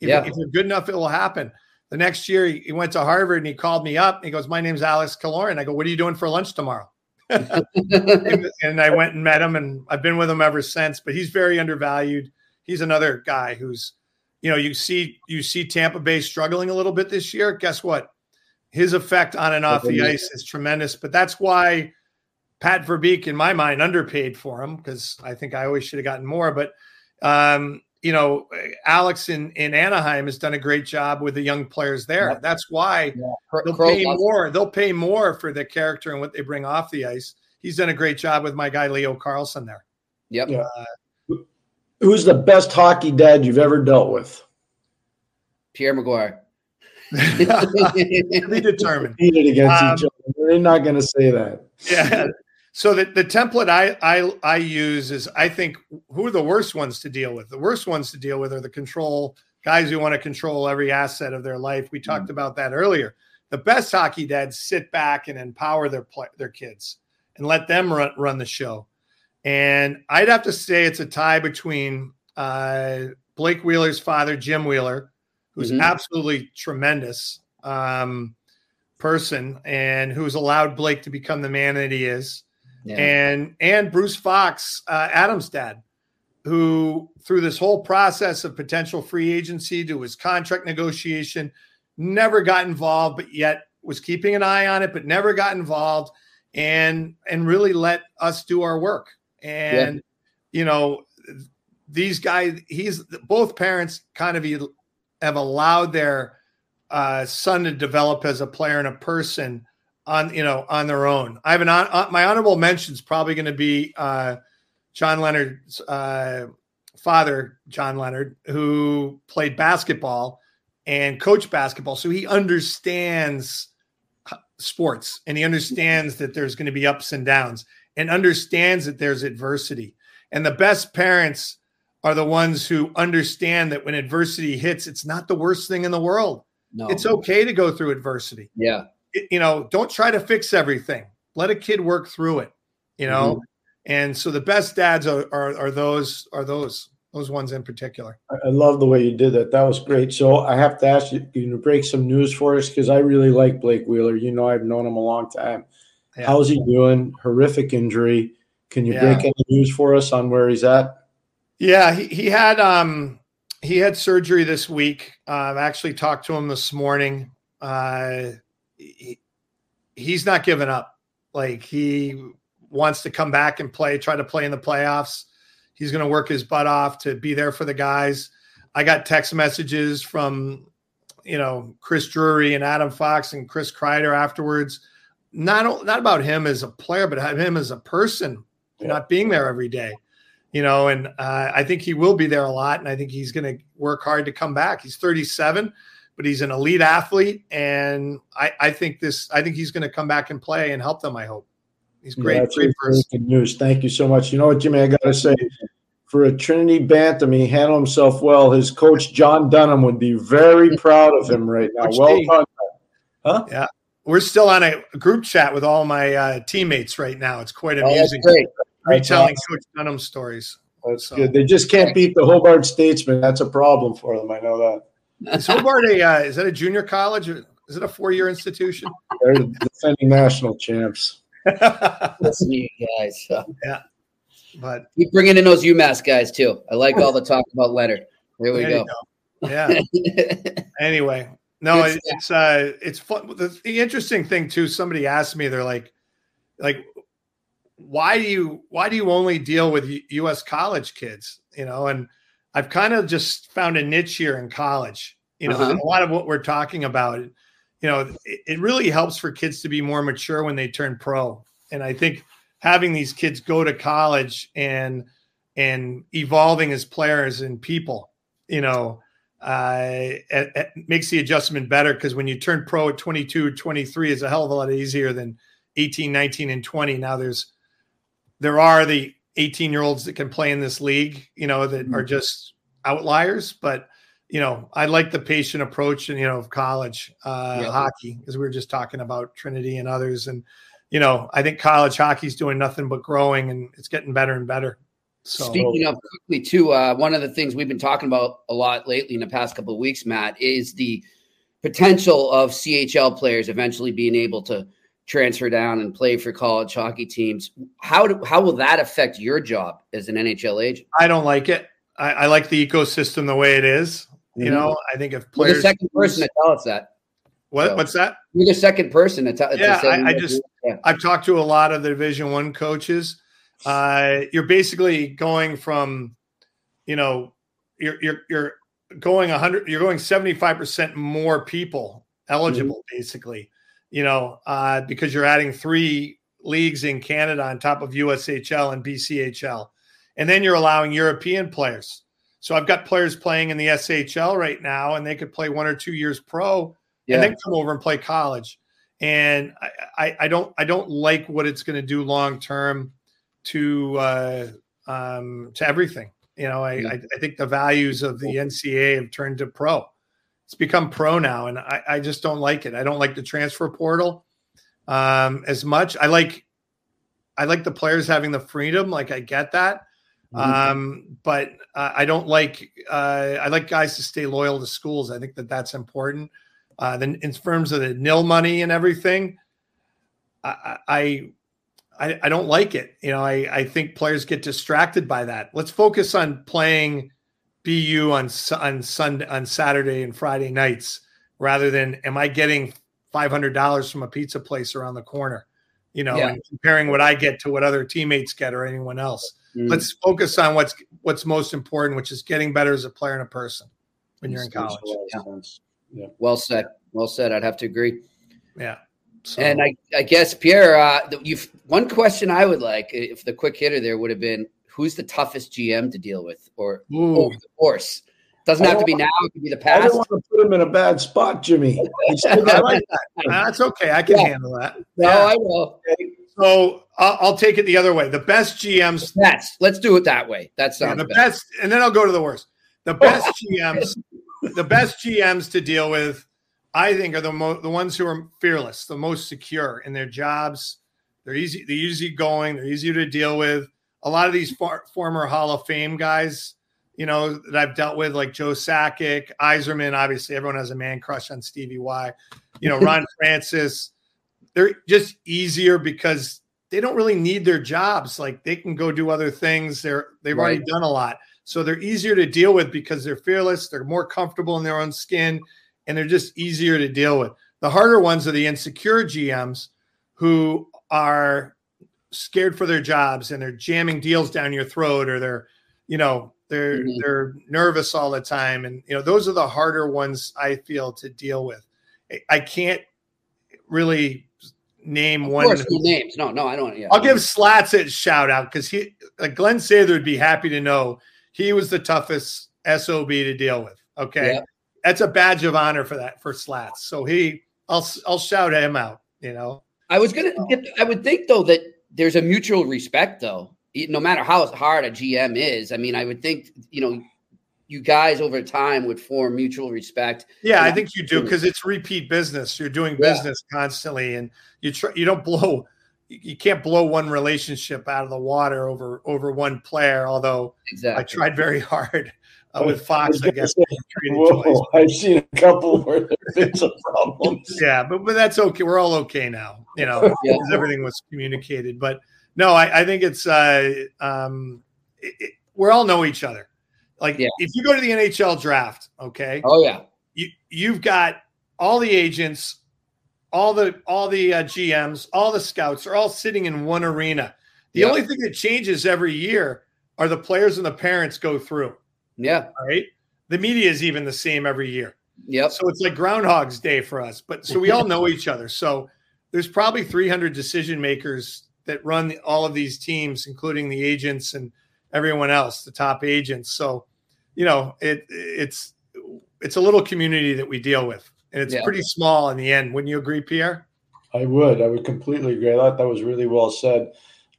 If, yeah. if you're good enough, it will happen." The next year, he, went to Harvard and he called me up. he goes, "My name's Alex Killorn." I go, "What are you doing for lunch tomorrow?" And I went and met him, and I've been with him ever since. But he's very undervalued. He's another guy who's you know, you see you see Tampa Bay struggling a little bit this year. Guess what? His effect on and off the ice is tremendous. But that's why Pat Verbeek, in my mind, underpaid for him because I think I always should have gotten more. But um, you know, Alex in, in Anaheim has done a great job with the young players there. Yeah. That's why yeah. they'll pay more. They'll pay more for the character and what they bring off the ice. He's done a great job with my guy Leo Carlsson there. Yep. Uh, Who's the best hockey dad you've ever dealt with? Pierre McGuire. be determined. Against um, each other. They're not going to say that. Yeah. So the, the template I, I I use is I think who are the worst ones to deal with? The worst ones to deal with are the control guys who want to control every asset of their life. We talked mm-hmm. about that earlier. The best hockey dads sit back and empower their play, their kids and let them run, run the show. And I'd have to say it's a tie between uh, Blake Wheeler's father, Jim Wheeler, who's mm-hmm. absolutely tremendous um, person and who's allowed Blake to become the man that he is, yeah. and and Bruce Fox, uh, Adam's dad, who through this whole process of potential free agency to his contract negotiation, never got involved, but yet was keeping an eye on it, but never got involved, and and really let us do our work. And, yeah. you know, these guys, he's both parents kind of have allowed their uh, son to develop as a player and a person on, you know, on their own. I have an, uh, my honorable mention is probably going to be uh, John Leonard's uh, father, John Leonard, who played basketball and coached basketball. So he understands sports and he understands that there's going to be ups and downs and understands that there's adversity. And the best parents are the ones who understand that when adversity hits, it's not the worst thing in the world. No. It's okay to go through adversity. Yeah. You know, don't try to fix everything. Let a kid work through it, you know? Mm-hmm. And so the best dads are, are, are those are those those ones in particular. I love the way you did that. That was great. So I have to ask you, you to break some news for us because I really like Blake Wheeler. You know, I've known him a long time. Yeah. How's he doing? Horrific injury. Can you yeah. break any news for us on where he's at? Yeah, he, he had um he had surgery this week. Uh, I've actually talked to him this morning. Uh, he, he's not giving up. Like he wants to come back and play, try to play in the playoffs. He's going to work his butt off to be there for the guys. I got text messages from, you know, Chris Drury and Adam Fox and Chris Kreider afterwards. Not not about him as a player, but him as a person, yeah. not being there every day. You know, and uh, I think he will be there a lot, and I think he's going to work hard to come back. He's 37, but he's an elite athlete, and I, I think this. I think he's going to come back and play and help them. I hope. He's great. Yeah, great person. news. Thank you so much. You know what, Jimmy? I got to say, for a Trinity Bantam, he handled himself well. His coach John Dunham would be very proud of him right now. Coach well done. Huh? Yeah. We're still on a group chat with all my uh, teammates right now. It's quite oh, amusing. Oh, retelling awesome. Coach Dunham stories. That's so. good. They just can't beat the Hobart Statesman. That's a problem for them. I know that. Is Hobart a uh, is that a junior college? Is it a four year institution? They're defending national champs. Listen to you guys. So. Yeah. But keep bringing in those UMass guys too. I like all the talk about Leonard. There we there go. go. Yeah. anyway, no, it, it's uh, it's fun. The, the interesting thing too. Somebody asked me, they're like, like, why do you why do you only deal with U- U.S. college kids? You know, and I've kind of just found a niche here in college. You know, uh-huh. a lot of what we're talking about you know, it, it really helps for kids to be more mature when they turn pro. And I think having these kids go to college and and evolving as players and people, you know, uh, it, it makes the adjustment better because when you turn pro at 22, 23 is a hell of a lot easier than 18, 19, and 20. Now there's there are the 18 year olds that can play in this league, you know, that mm-hmm. are just outliers, but you know, I like the patient approach and you know of college uh, yeah. hockey, as we were just talking about Trinity and others, and you know, I think college hockey is doing nothing but growing, and it's getting better and better. So, Speaking of quickly too, uh, one of the things we've been talking about a lot lately in the past couple of weeks, Matt, is the potential of CHL players eventually being able to transfer down and play for college hockey teams. How do, how will that affect your job as an NHL agent? I don't like it. I, I like the ecosystem the way it is. You know, mm-hmm. I think if players, You're the second person to tell us that. What? So, what's that? You're the second person to tell. Yeah, I, I just yeah. I've talked to a lot of the Division One coaches. Uh, you're basically going from, you know, you're you're you're going 100 you're going 75% more people eligible mm-hmm. basically you know uh, because you're adding three leagues in canada on top of ushl and bchl and then you're allowing european players so I've got players playing in the SHL right now, and they could play one or two years pro, yeah. and then come over and play college. And I, I, I don't I don't like what it's going to do long term to uh, um, to everything. You know, I, yeah. I, I think the values of the NCA have turned to pro. It's become pro now, and I, I just don't like it. I don't like the transfer portal um, as much. I like I like the players having the freedom. Like I get that, Mm-hmm. Um, but uh, I don't like uh, I like guys to stay loyal to schools. I think that that's important. Uh, then in terms of the nil money and everything, I, I I, I don't like it. You know, I, I think players get distracted by that. Let's focus on playing BU on on Sunday on Saturday and Friday nights rather than am I getting five hundred dollars from a pizza place around the corner? You know, yeah. and comparing what I get to what other teammates get or anyone else. Mm. Let's focus on what's what's most important, which is getting better as a player and a person when you're in college. Yeah. yeah. Well said. Well said. I'd have to agree. Yeah. So. And I, I guess Pierre, uh, you one question I would like, if the quick hitter there would have been, who's the toughest GM to deal with, or over the course? Doesn't have to be now. It could be the past. I don't want to put him in a bad spot, Jimmy. I like that. That's okay. I can Yeah. handle that. No, Yeah. I will. So I'll, I'll take it the other way. The best GMs, Yes, let's do it that way. That yeah, sounds the better. best, and then I'll go to the worst. The oh. best GMs, the best GMs to deal with, I think, are the mo- the ones who are fearless, the most secure in their jobs. They're easy, they're easy going, they're easier to deal with. A lot of these far, former Hall of Fame guys, you know, that I've dealt with, like Joe Sakic, Yzerman. Obviously, everyone has a man crush on Stevie Y. You know, Ron Francis. They're just easier because they don't really need their jobs. Like they can go do other things. They're they've already done a lot, so they're easier to deal with because they're fearless. They're more comfortable in their own skin, and they're just easier to deal with. The harder ones are the insecure GMs who are scared for their jobs and they're jamming deals down your throat or they're you know they're Mhm. they're nervous all the time and you know those are the harder ones i feel to deal with I- can't really name Of one course, no names. No, no, I don't. Yeah. i'll give slats a shout out because he like glenn sather would be happy to know he was the toughest sob to deal with okay that's a badge of honor for that for slats so he i'll i'll shout him out you know I was gonna. Get, I would think though that there's a mutual respect though. No matter how hard a GM is, I mean, I would think you know, you guys over time would form mutual respect. Yeah, I think you do because it's repeat business. You're doing Yeah. business constantly, and you try. You don't blow. You you can't blow one relationship out of the water over over one player. Although Exactly. I tried very hard uh, with Fox, I was guess. say. Whoa, I've seen a couple where there's been some problems. Yeah, but but that's okay. We're all okay now. You know, Yeah. everything was communicated. But no, I, I think it's uh, um, it, it, we all know each other. Like Yeah. if you go to the NHL draft, okay, Oh yeah. you you've got all the agents, all the all the uh, GMs, all the scouts are all sitting in one arena. The Yeah. only thing that changes every year are the players and the parents go through. Yeah. All right, the media is even the same every year. Yeah. So it's like Groundhog's Day for us. But so we all know each other. So there's probably 300 decision makers that run all of these teams, including the agents and everyone else, the top agents. So you know, it it's it's a little community that we deal with, and it's Yeah. pretty small in the end. Wouldn't you agree, Pierre? I would. I would completely agree. I thought that was really well said.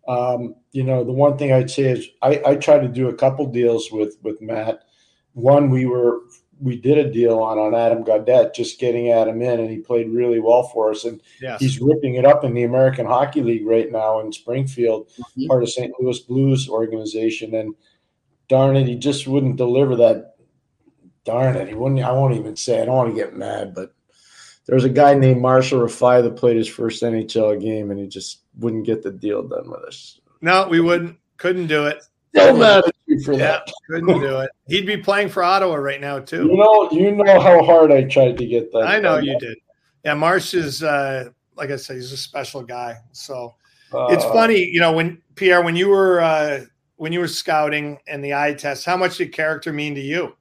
Um, you know, the one thing I'd say is I, I tried to do a couple deals with with Matt. One we were we did a deal on on Adam Gaudette, just getting Adam in, and he played really well for us. And Yes. he's ripping it up in the American Hockey League right now in Springfield, Mhm. part of St. Louis Blues organization. And darn it, he just wouldn't deliver that. Darn it, he wouldn't. I won't even say. I don't want to get mad, but there was a guy named Marshall Rifai that played his first NHL game, and he just wouldn't get the deal done with us. no, we wouldn't. Couldn't do it. So mad at you for Yeah, that. couldn't do it. He'd be playing for Ottawa right now too. You know, you know how hard I tried to get that. I know done. you did. Yeah, Marsh is uh, like I said, he's a special guy. So Uh, it's funny, you know, when Pierre, when you were uh, when you were scouting and the eye test, how much did character mean to you?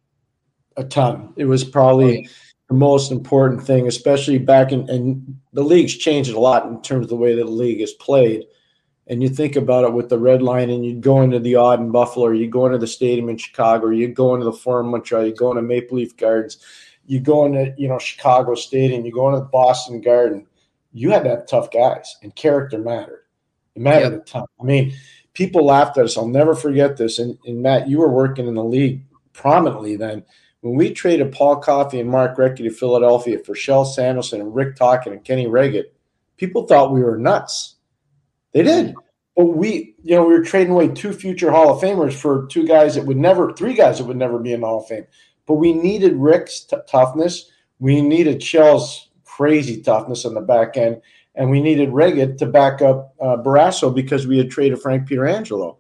a ton. It was probably the most important thing, especially back in and the league's changed a lot in terms of the way that the league is played. And you think about it with the red line, and you'd go into the Aud in Buffalo, or you go into the stadium in Chicago, or you go into the Forum Montreal, you go into Maple Leaf Gardens, you go into you know Chicago Stadium, you go into the Boston Garden. You had to have tough guys, and character mattered. It mattered a ton. I mean, people laughed at us. I'll never forget this. And, and Matt, you were working in the league prominently then when we traded Paul Coffey and Mark Recchi to Philadelphia for Kjell Samuelsson and Rick Tocchet and Kenny Wregget, people thought we were nuts. They did. But we, you know, we were trading away two future Hall of Famers for two guys that would never, three guys that would never be in the Hall of Fame. But we needed Rick's t- toughness. We needed Kjell's crazy toughness on the back end. And we needed Wregget to back up uh, Barrasso because we had traded Frank Pietrangelo.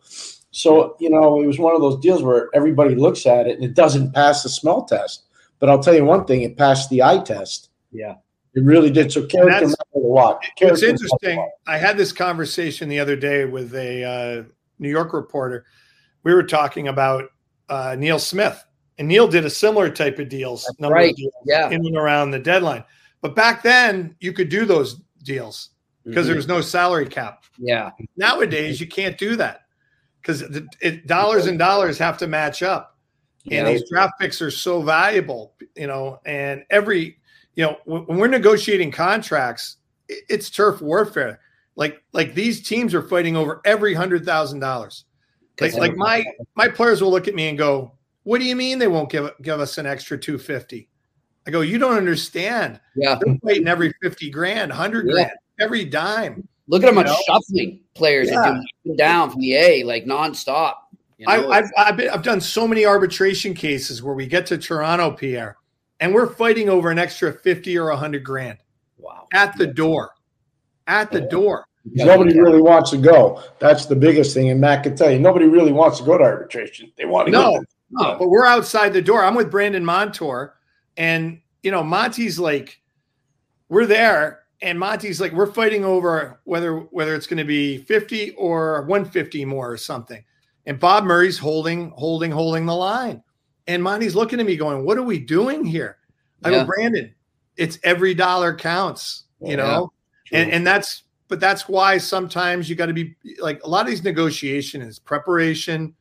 So, you know, it was one of those deals where everybody looks at it and it doesn't pass the smell test. But I'll tell you one thing, it passed the eye test. Yeah. It really did. So character that's- mattered a lot. It's Character a interesting. lot. I had this conversation the other day with a uh, New York reporter. We were talking about uh, Neil Smith, and Neil did a similar type of deals, number right. of deals Yeah. in and around the deadline. But back then, you could do those deals because Mhm. there was no salary cap. yeah. Nowadays, you can't do that because dollars and dollars have to match up. And these draft picks are so valuable, you know, and every, you know, when, we're negotiating contracts, it's turf warfare. Like, like these teams are fighting over every hundred thousand dollars. Like, like my my players will look at me and go, "What do you mean they won't give give us an extra two fifty? I go, "You don't understand. Yeah, they're fighting every fifty grand, hundred yeah. grand, every dime. Look at how much know? shuffling players yeah. are doing down from the A like nonstop. You know? I, have I've, been, I've done so many arbitration cases where we get to Toronto, Pierre, and we're fighting over an extra fifty or hundred grand. Wow! At the door, at the door. Nobody really wants to go. That's the biggest thing. And Matt can tell you, nobody really wants to go to arbitration. They want to no, go. No, but we're outside the door. I'm with Brandon Montour, and you know Monty's like, we're there, and Monty's like, we're fighting over whether whether it's going to be 50 or 150 more or something. And Bob Murray's holding, holding, holding the line. And Monty's looking at me going, What are we doing here? I yeah. go, Brandon, it's every dollar counts, you know? and and that's but that's why sometimes you got to be like a lot of these negotiation is preparation,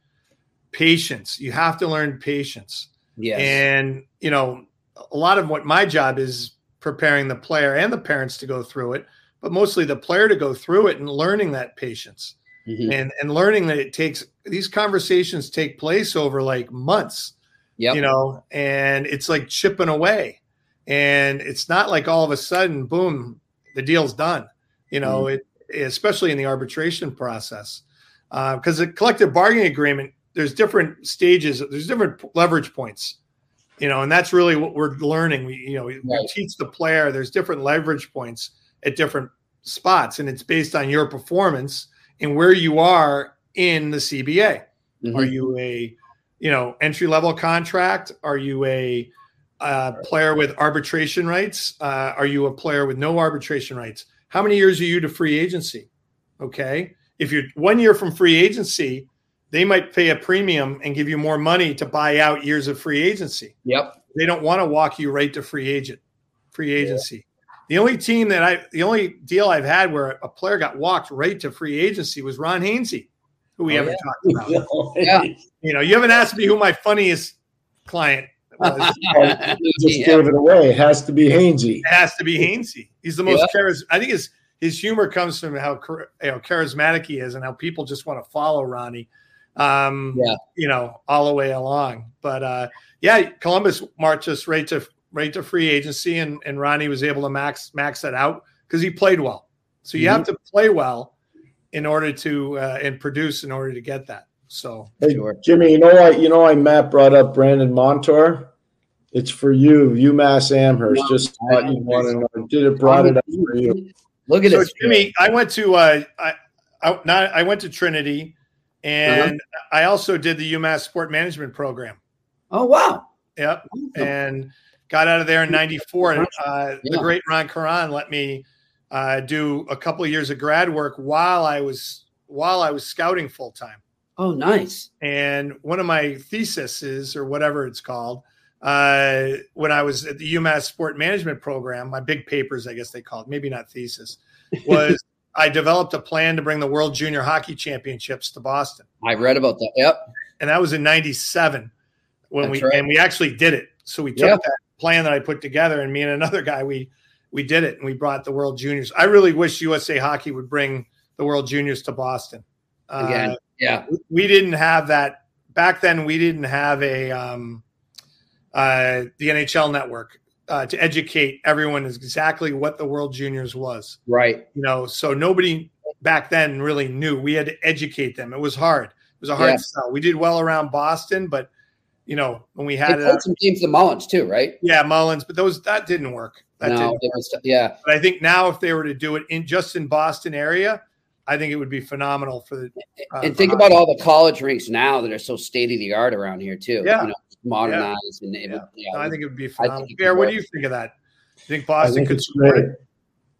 patience. You have to learn patience. Yes. And you know, a lot of what my job is preparing the player and the parents to go through it, but mostly the player to go through it and learning that patience. Mm-hmm. And and learning that it takes these conversations take place over like months. Yeah. You know, and it's like chipping away. And it's not like all of a sudden, boom, the deal's done you know, mm-hmm. it especially in the arbitration process, because uh, the collective bargaining agreement, there's different stages, there's different leverage points, you know, and that's really what we're learning. We, you know, we, right. we teach the player there's different leverage points at different spots, and it's based on your performance and where you are in the CBA. Mm-hmm. Are you a, you know, entry level contract? Are you a uh, player with arbitration rights? Uh, are you a player with no arbitration rights? How many years are you to free agency? Okay. If you're one year from free agency, they might pay a premium and give you more money to buy out years of free agency. Yep. They don't want to walk you right to free agent, free agency. Yeah. The only team that I, the only deal I've had where a player got walked right to free agency was Ron Hainsey, who we oh, haven't yeah. talked about. yeah. You know, you haven't asked me who my funniest client was. just gave it away. It has to be Hainsey. It has to be Hainsey. He's the most yeah. charismatic. I think his his humor comes from how you know charismatic he is and how people just want to follow Ronnie. Um, yeah, you know, all the way along. But uh, yeah, Columbus marched us right to right to free agency, and and Ronnie was able to max max that out because he played well. So you mm-hmm. have to play well in order to uh, and produce in order to get that. So, hey, sure. Jimmy, you know what? You know why Matt brought up Brandon Montour? It's for you, UMass Amherst. No, Just thought you want to know. Did it brought it up for you? Look at so this, Jimmy. I went to uh, I, I, not, I went to Trinity, and uh-huh. I also did the UMass Sport Management program. Oh wow! Yep, and got out of there in '94. And uh, yeah. the great Ron Caron let me uh, do a couple of years of grad work while I was while I was scouting full time. Oh, nice. And one of my theses, or whatever it's called, uh, when I was at the UMass Sport Management Program, my big papers, I guess they call it, maybe not thesis, was I developed a plan to bring the World Junior Hockey Championships to Boston. I read about that. Yep. And that was in '97 when That's we right. and we actually did it. So we took yep. that plan that I put together, and me and another guy we we did it, and we brought the World Juniors. I really wish USA Hockey would bring the World Juniors to Boston. Again, uh, yeah, we didn't have that back then. We didn't have a um, uh, the NHL network uh, to educate everyone is exactly what the World Juniors was. Right. You know, so nobody back then really knew. We had to educate them. It was hard. It was a hard yeah. sell. We did well around Boston, but you know when we had uh, some teams, the Mullins too, right? Yeah, Mullins, but those that didn't work. That no, didn't. Was, yeah. But I think now if they were to do it in just in Boston area, I think it would be phenomenal for the. Uh, and think about all the college rinks now that are so state of the art around here too. Yeah, you know, modernized yeah. and yeah. Would, yeah, no, I think it would be phenomenal. Yeah, what do you think of that? You think Boston think could support it?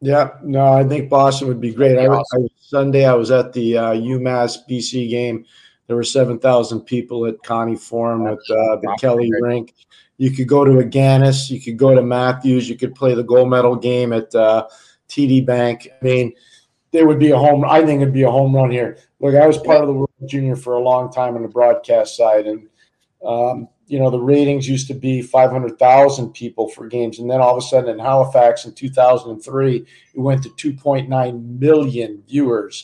Yeah, no, I think Boston would be great. I, awesome. I, Sunday I was at the uh, UMass BC game. There were seven thousand people at Conte Forum at uh, the Kelley Rink. You could go to Agganis, you could go to Matthews, you could play the gold medal game at uh, TD Bank. I mean there would be a home. I think it'd be a home run here. Look, I was part of the World Junior for a long time on the broadcast side, and um, you know, the ratings used to be 500,000 people for games. And then all of a sudden in Halifax in 2003, it went to 2.9 million viewers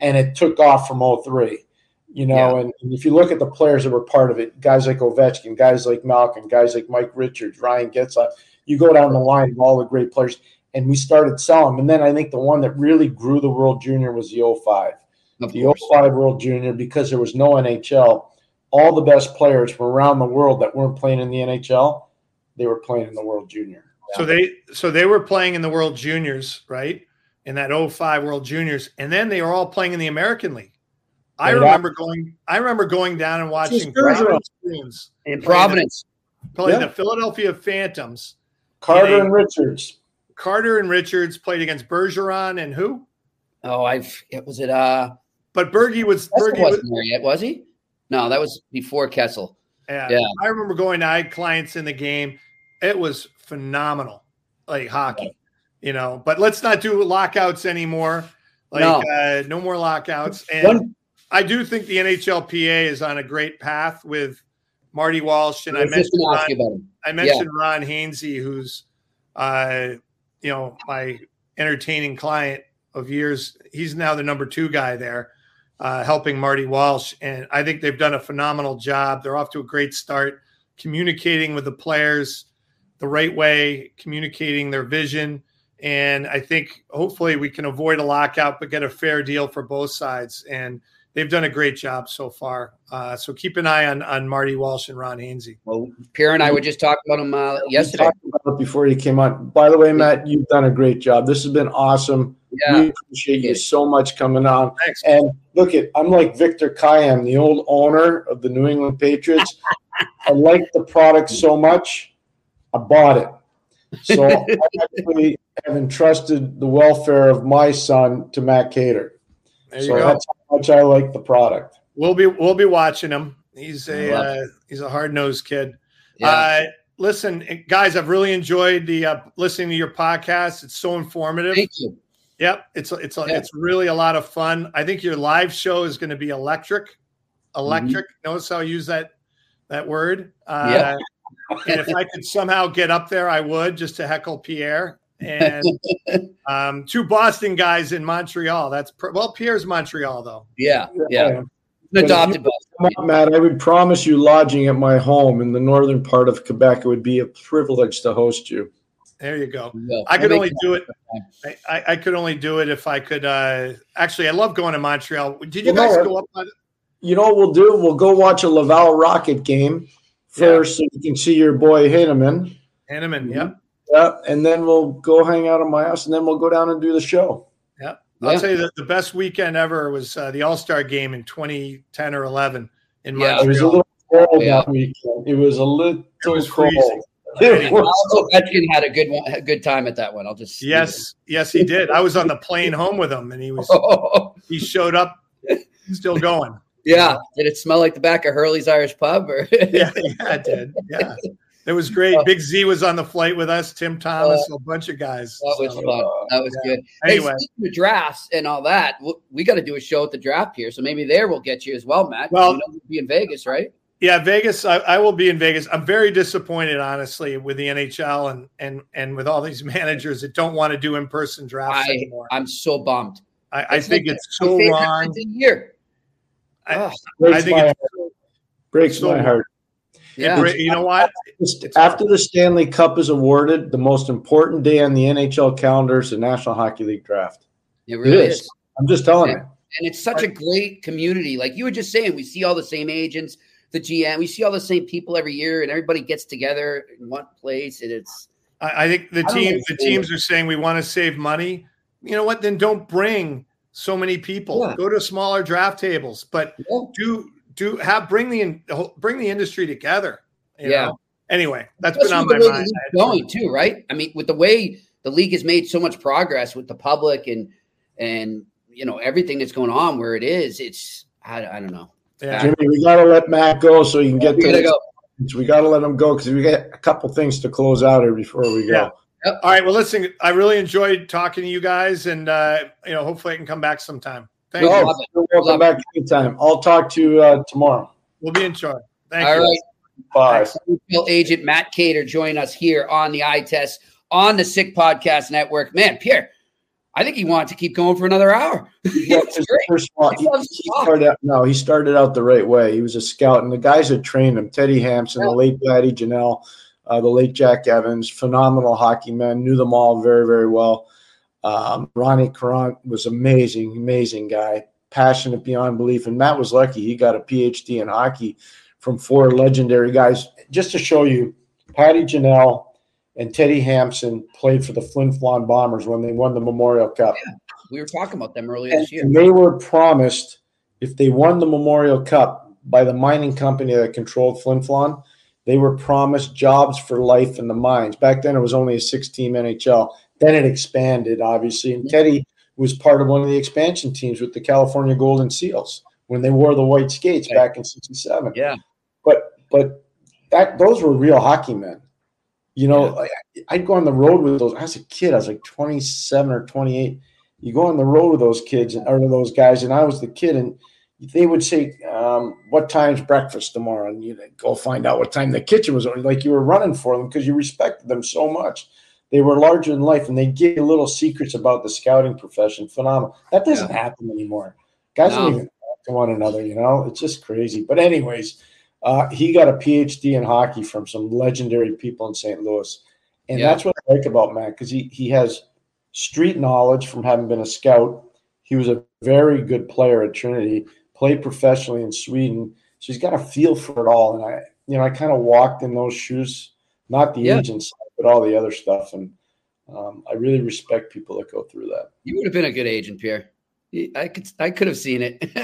and it took off from 03. You know, yeah. and, and, if you look at the players that were part of it, guys like Ovechkin, guys like Malkin, guys like Mike Richards, Ryan Getzlaf, you go down the line of all the great players, and we started selling. And then I think the one that really grew the World Junior was the 05. Of the course. 05 World Junior, because there was no NHL, all the best players from around the world that weren't playing in the NHL, they were playing in the World Junior. So they so they were playing in the World Juniors, right? In that 05 World Juniors, and then they were all playing in the American League. I yeah. remember going. I remember going down and watching Providence in Providence, playing yeah. the Philadelphia Phantoms. Carter and Richards. Carter and Richards played against Bergeron and who? Oh, I've it was it. Uh, but Bergie was Bergie wasn't was, there yet, was he? No, that was before Kessel. Yeah, yeah. I remember going to I had clients in the game. It was phenomenal, like hockey, you know. But let's not do lockouts anymore. Like no, uh, no more lockouts. And One, I do think the NHLPA is on a great path with Marty Walsh, and I, I mentioned Ron, I mentioned yeah. Ron Hainsey, who's uh, you know my entertaining client of years. He's now the number two guy there uh, helping Marty Walsh. And I think they've done a phenomenal job. They're off to a great start, communicating with the players the right way, communicating their vision. And I think hopefully we can avoid a lockout, but get a fair deal for both sides. And they've done a great job so far. Uh, so keep an eye on on Marty Walsh and Ron Hainsey. Well, Pierre and I were just talking about him uh, yesterday. About before you came on. By the way, Matt, you've done a great job. This has been awesome. Yeah. We appreciate you so much coming on. Thanks. And look at I'm like Victor Kiam, the old owner of the New England Patriots. I like the product so much, I bought it. So I actually have entrusted the welfare of my son to Matt Keator. So go. that's how much I like the product. We'll be we'll be watching him. He's a uh, he's a hard nosed kid. Yeah. Uh, listen, guys, I've really enjoyed the uh, listening to your podcast. It's so informative. Thank you. Yep, it's it's yeah. it's really a lot of fun. I think your live show is going to be electric. Electric. Mm-hmm. Notice how I use that that word. Uh, yeah. and if I could somehow get up there, I would just to heckle Pierre and um, two Boston guys in Montreal. That's pr- well, Pierre's Montreal though. Yeah, yeah. yeah. Adopted Boston. Matt, I would promise you lodging at my home in the northern part of Quebec. It would be a privilege to host you. There you go. Yeah, I could only do it. I, I, could only do it if I could. Uh, actually, I love going to Montreal. Did you well, guys go up? On You know what we'll do? We'll go watch a Laval Rocket game first, yeah. so you can see your boy Heineman. Heineman, mm-hmm. yeah. Yeah, and then we'll go hang out at my house, and then we'll go down and do the show. Yeah, I'll yeah. tell you that the best weekend ever was uh, the All Star game in 2010 or 11 in yeah, Montreal. It was a little cold yeah. that weekend. It was a little it was cold. freezing. also, Ovechkin had a good one, a good time at that one. I'll just yes, yes, he did. I was on the plane home with him, and he was he showed up, still going. Yeah, did it smell like the back of Hurley's Irish Pub? Or yeah, yeah, it did. Yeah, it was great. Big Z was on the flight with us. Tim Thomas, uh, a bunch of guys. That was so, fun. That was yeah. good. Anyway, hey, drafts and all that, we, we got to do a show at the draft here, so maybe there we'll get you as well, Matt. Well, you know, we'll be in Vegas, right? Yeah, Vegas. I, I, will be in Vegas. I'm very disappointed, honestly, with the NHL and and and with all these managers that don't want to do in person drafts I, anymore. I'm so bummed. I, I think like it's so wrong. Year. I, I think it breaks so my heart. Yeah, it, you know what? After the Stanley Cup is awarded, the most important day on the NHL calendar is the National Hockey League draft. It really it is. is. I'm just telling and, you. And it's such a great community. Like you were just saying, we see all the same agents the GM. We see all the same people every year, and everybody gets together in one place, and it's. I, I think the team, the teams are saying we want to save money. You know what? Then don't bring so many people. Yeah. Go to smaller draft tables, but yeah. do do have bring the bring the industry together. yeah. Know? Anyway, that's Especially been on my mind. Going too, right? I mean, with the way the league has made so much progress with the public and and you know everything that's going on where it is, it's I, I don't know. Yeah. Jimmy, we got to let Matt go so you can get to. Go. We got to let him go because we got a couple things to close out here before we go. Yeah. Yep. All right. Well, listen, I really enjoyed talking to you guys, and uh, you know, hopefully, I can come back sometime. Thank you. You're welcome back anytime. I'll talk to you uh, tomorrow. We'll be in charge. Thank All you. Right. Bye. Agent Matt Keator join us here on the eye test on the Sick Podcast Network. Man, Pierre, I think he wanted to keep going for another hour. Yeah, first of he, he started out, no, he started out the right way. He was a scout, and the guys that trained him, Teddy Hampson, yeah. the late Patty Ginnell, uh, the late Jack Evans, phenomenal hockey men, knew them all very, very well. Um, Ronnie Caron was amazing, amazing guy, passionate beyond belief. And Matt was lucky; he got a PhD in hockey from four legendary guys. Just to show you, Patty Ginnell and Teddy Hampson played for the Flin Flon Bombers when they won the Memorial Cup. Yeah, we were talking about them earlier this year. They were promised if they won the Memorial Cup by the mining company that controlled Flin Flon, they were promised jobs for life in the mines. Back then, it was only a six-team NHL. Then it expanded, obviously, and Teddy was part of one of the expansion teams with the California Golden Seals when they wore the white skates back in '67. Yeah, but but that those were real hockey men. You know, yeah. I'd go on the road with those. I was a kid. I was like 27 or 28. You go on the road with those kids and, or those guys, and I was the kid, and they would say, um, "What time's breakfast tomorrow?" And you'd go find out what time the kitchen was. Like you were running for them because you respected them so much they were larger than life and they give you little secrets about the scouting profession. Phenomenal. That doesn't yeah. happen anymore. Guys no. don't even talk to one another, you know? It's just crazy. But, anyways, uh, he got a PhD in hockey from some legendary people in St. Louis. And yeah. that's what I like about Matt because he, he has street knowledge from having been a scout. He was a very good player at Trinity, played professionally in Sweden. So he's got a feel for it all. And I, you know, I kind of walked in those shoes, not the yeah. agents but all the other stuff. And um, I really respect people that go through that. You would have been a good agent, Pierre. I could I could have seen it. I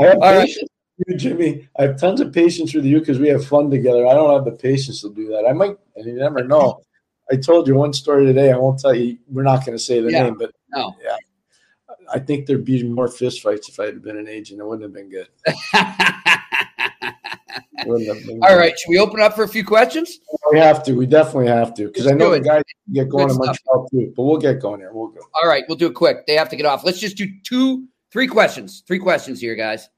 have all patience right. you, Jimmy. I have tons of patience with you because we have fun together. I don't have the patience to do that. I might, and you never know. I told you one story today. I won't tell you. We're not going to say the yeah. name, but no. yeah, I think there'd be more fistfights if I had been an agent. It wouldn't have been good. All right, should we open up for a few questions? We have to. We definitely have to because I know the guys get going in Montreal too. But we'll get going here. We'll go. All right, we'll do it quick. They have to get off. Let's just do two, three questions. Three questions here, guys.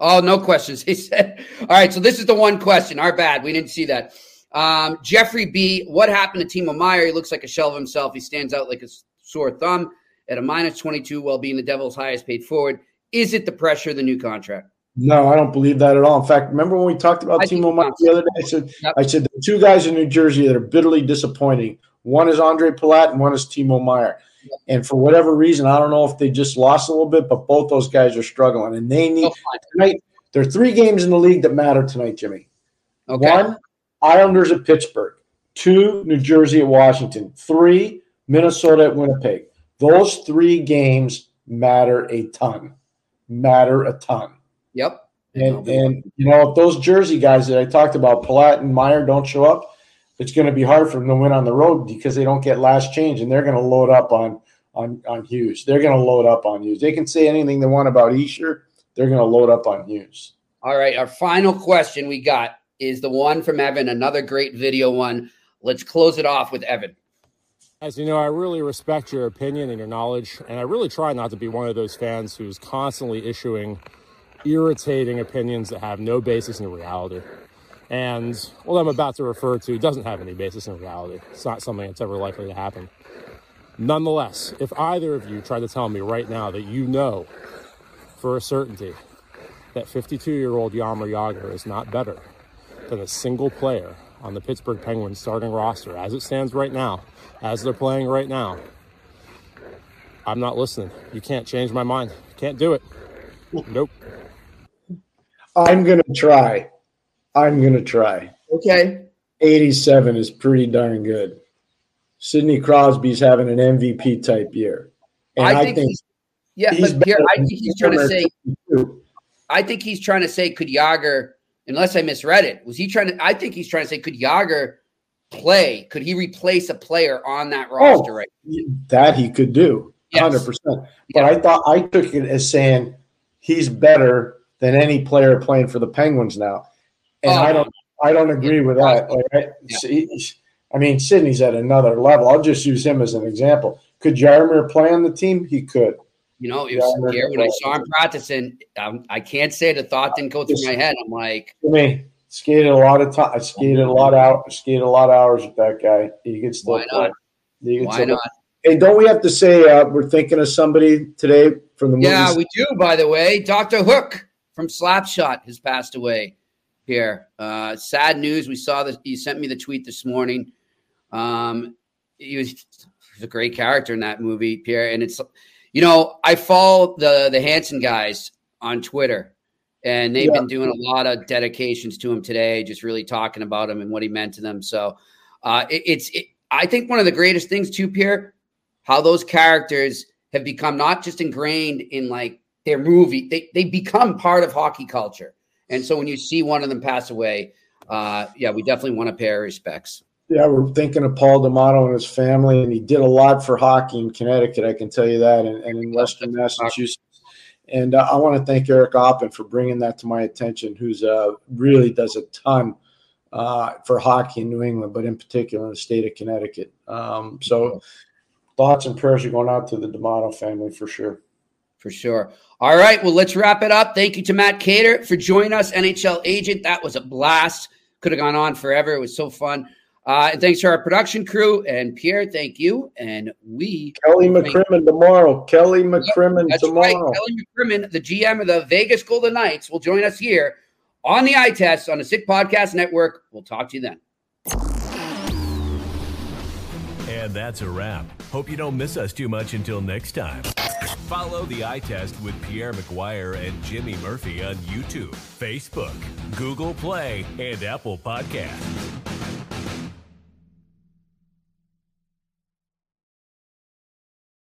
Oh, no questions. He said. All right, so this is the one question. Our bad. We didn't see that. Um, Jeffrey B. What happened to Timo Meier? He looks like a shell of himself. He stands out like a sore thumb at a minus 22 while being the Devils' highest paid forward. Is it the pressure of the new contract? No, I don't believe that at all. In fact, remember when we talked about Timo Meier the other day? I said, yep. I said the two guys in New Jersey that are bitterly disappointing. One is Ondrej Palat and one is Timo Meier. Yep. And for whatever reason, I don't know if they just lost a little bit, but both those guys are struggling. And they need tonight. There are three games in the league that matter tonight, Jimmy. Okay. One, Islanders at Pittsburgh. Two, New Jersey at Washington. Three, Minnesota at Winnipeg. Those three games matter a ton. Matter a ton. Yep. And, and you know, if those Jersey guys that I talked about, Palat and Meier, don't show up, it's going to be hard for them to win on the road because they don't get last change, and they're going to load up on on on Hughes. They're going to load up on Hughes. They can say anything they want about Hischier. They're going to load up on Hughes. All right, our final question we got is the one from Evan. Another great video one. Let's close it off with Evan. As you know, I really respect your opinion and your knowledge, and I really try not to be one of those fans who's constantly issuing irritating opinions that have no basis in reality. And what I'm about to refer to doesn't have any basis in reality. It's not something that's ever likely to happen. Nonetheless, if either of you try to tell me right now that you know for a certainty that 52 year old Jaromir Jagr is not better than a single player on the Pittsburgh Penguins starting roster as it stands right now, as they're playing right now, I'm not listening. You can't change my mind. Can't do it. Nope. Uh, I'm going to try. I'm going to try. Okay. 87 is pretty darn good. Sidney Crosby's having an MVP type year. And I think, I think yeah, but here, I think he's trying to say, I think he's trying to say, could Jagr, unless I misread it, was he trying to, I think he's trying to say, could Jagr play? Could he replace a player on that oh, roster oh, right That he could do, yes. 100%. But yeah. I thought, I took it as saying he's better than any player playing for the Penguins now. And oh, I don't I don't agree with that. Like, I, yeah. I mean, Sidney's at another level. I'll just use him as an example. Could Jaromir play on the team? He could. You know, it was scary when I saw him practicing. Um, I can't say the thought didn't go through my head. I'm like, to me, skated a lot of time. I skated a lot out. Skated a lot of hours with that guy. He can still why play. not? Why not? play. Hey, don't we have to say uh, we're thinking of somebody today from the movie? Yeah, we do. By the way, Doctor Hook from Slapshot has passed away. Here, uh, sad news. We saw that you sent me the tweet this morning. Um, he was, he was a great character in that movie, Pierre. And it's, you know, I follow the the Hanson guys on Twitter, and they've Yeah. been doing a lot of dedications to him today, just really talking about him and what he meant to them. So, uh, it, it's, it, I think, one of the greatest things too, Pierre, how those characters have become not just ingrained in like their movie, they they become part of hockey culture. And so when you see one of them pass away, uh, yeah, we definitely want to pay our respects. Yeah, we're thinking of Paul D'Amato and his family, and he did a lot for hockey in Connecticut. I can tell you that, and, and in Western Massachusetts. And uh, I want to thank Eric Oppen for bringing that to my attention. Who's uh, really does a ton uh, for hockey in New England, but in particular in the state of Connecticut. Um, so thoughts and prayers are going out to the D'Amato family for sure. For sure. All right. Well, let's wrap it up. Thank you to Matt Keator for joining us, NHL agent. That was a blast. Could have gone on forever. It was so fun. Uh, and thanks to our production crew. And Pierre, thank you. And we. Kelly McCrimmon tomorrow. Kelly McCrimmon That's tomorrow. right. Kelly McCrimmon, the GM of the Vegas Golden Knights, will join us here on the eye test on the Sick Podcast Network. We'll talk to you then. And that's a wrap. Hope you don't miss us too much until next time. Follow the eye test with Pierre McGuire and Jimmy Murphy on YouTube, Facebook, Google Play, and Apple Podcasts.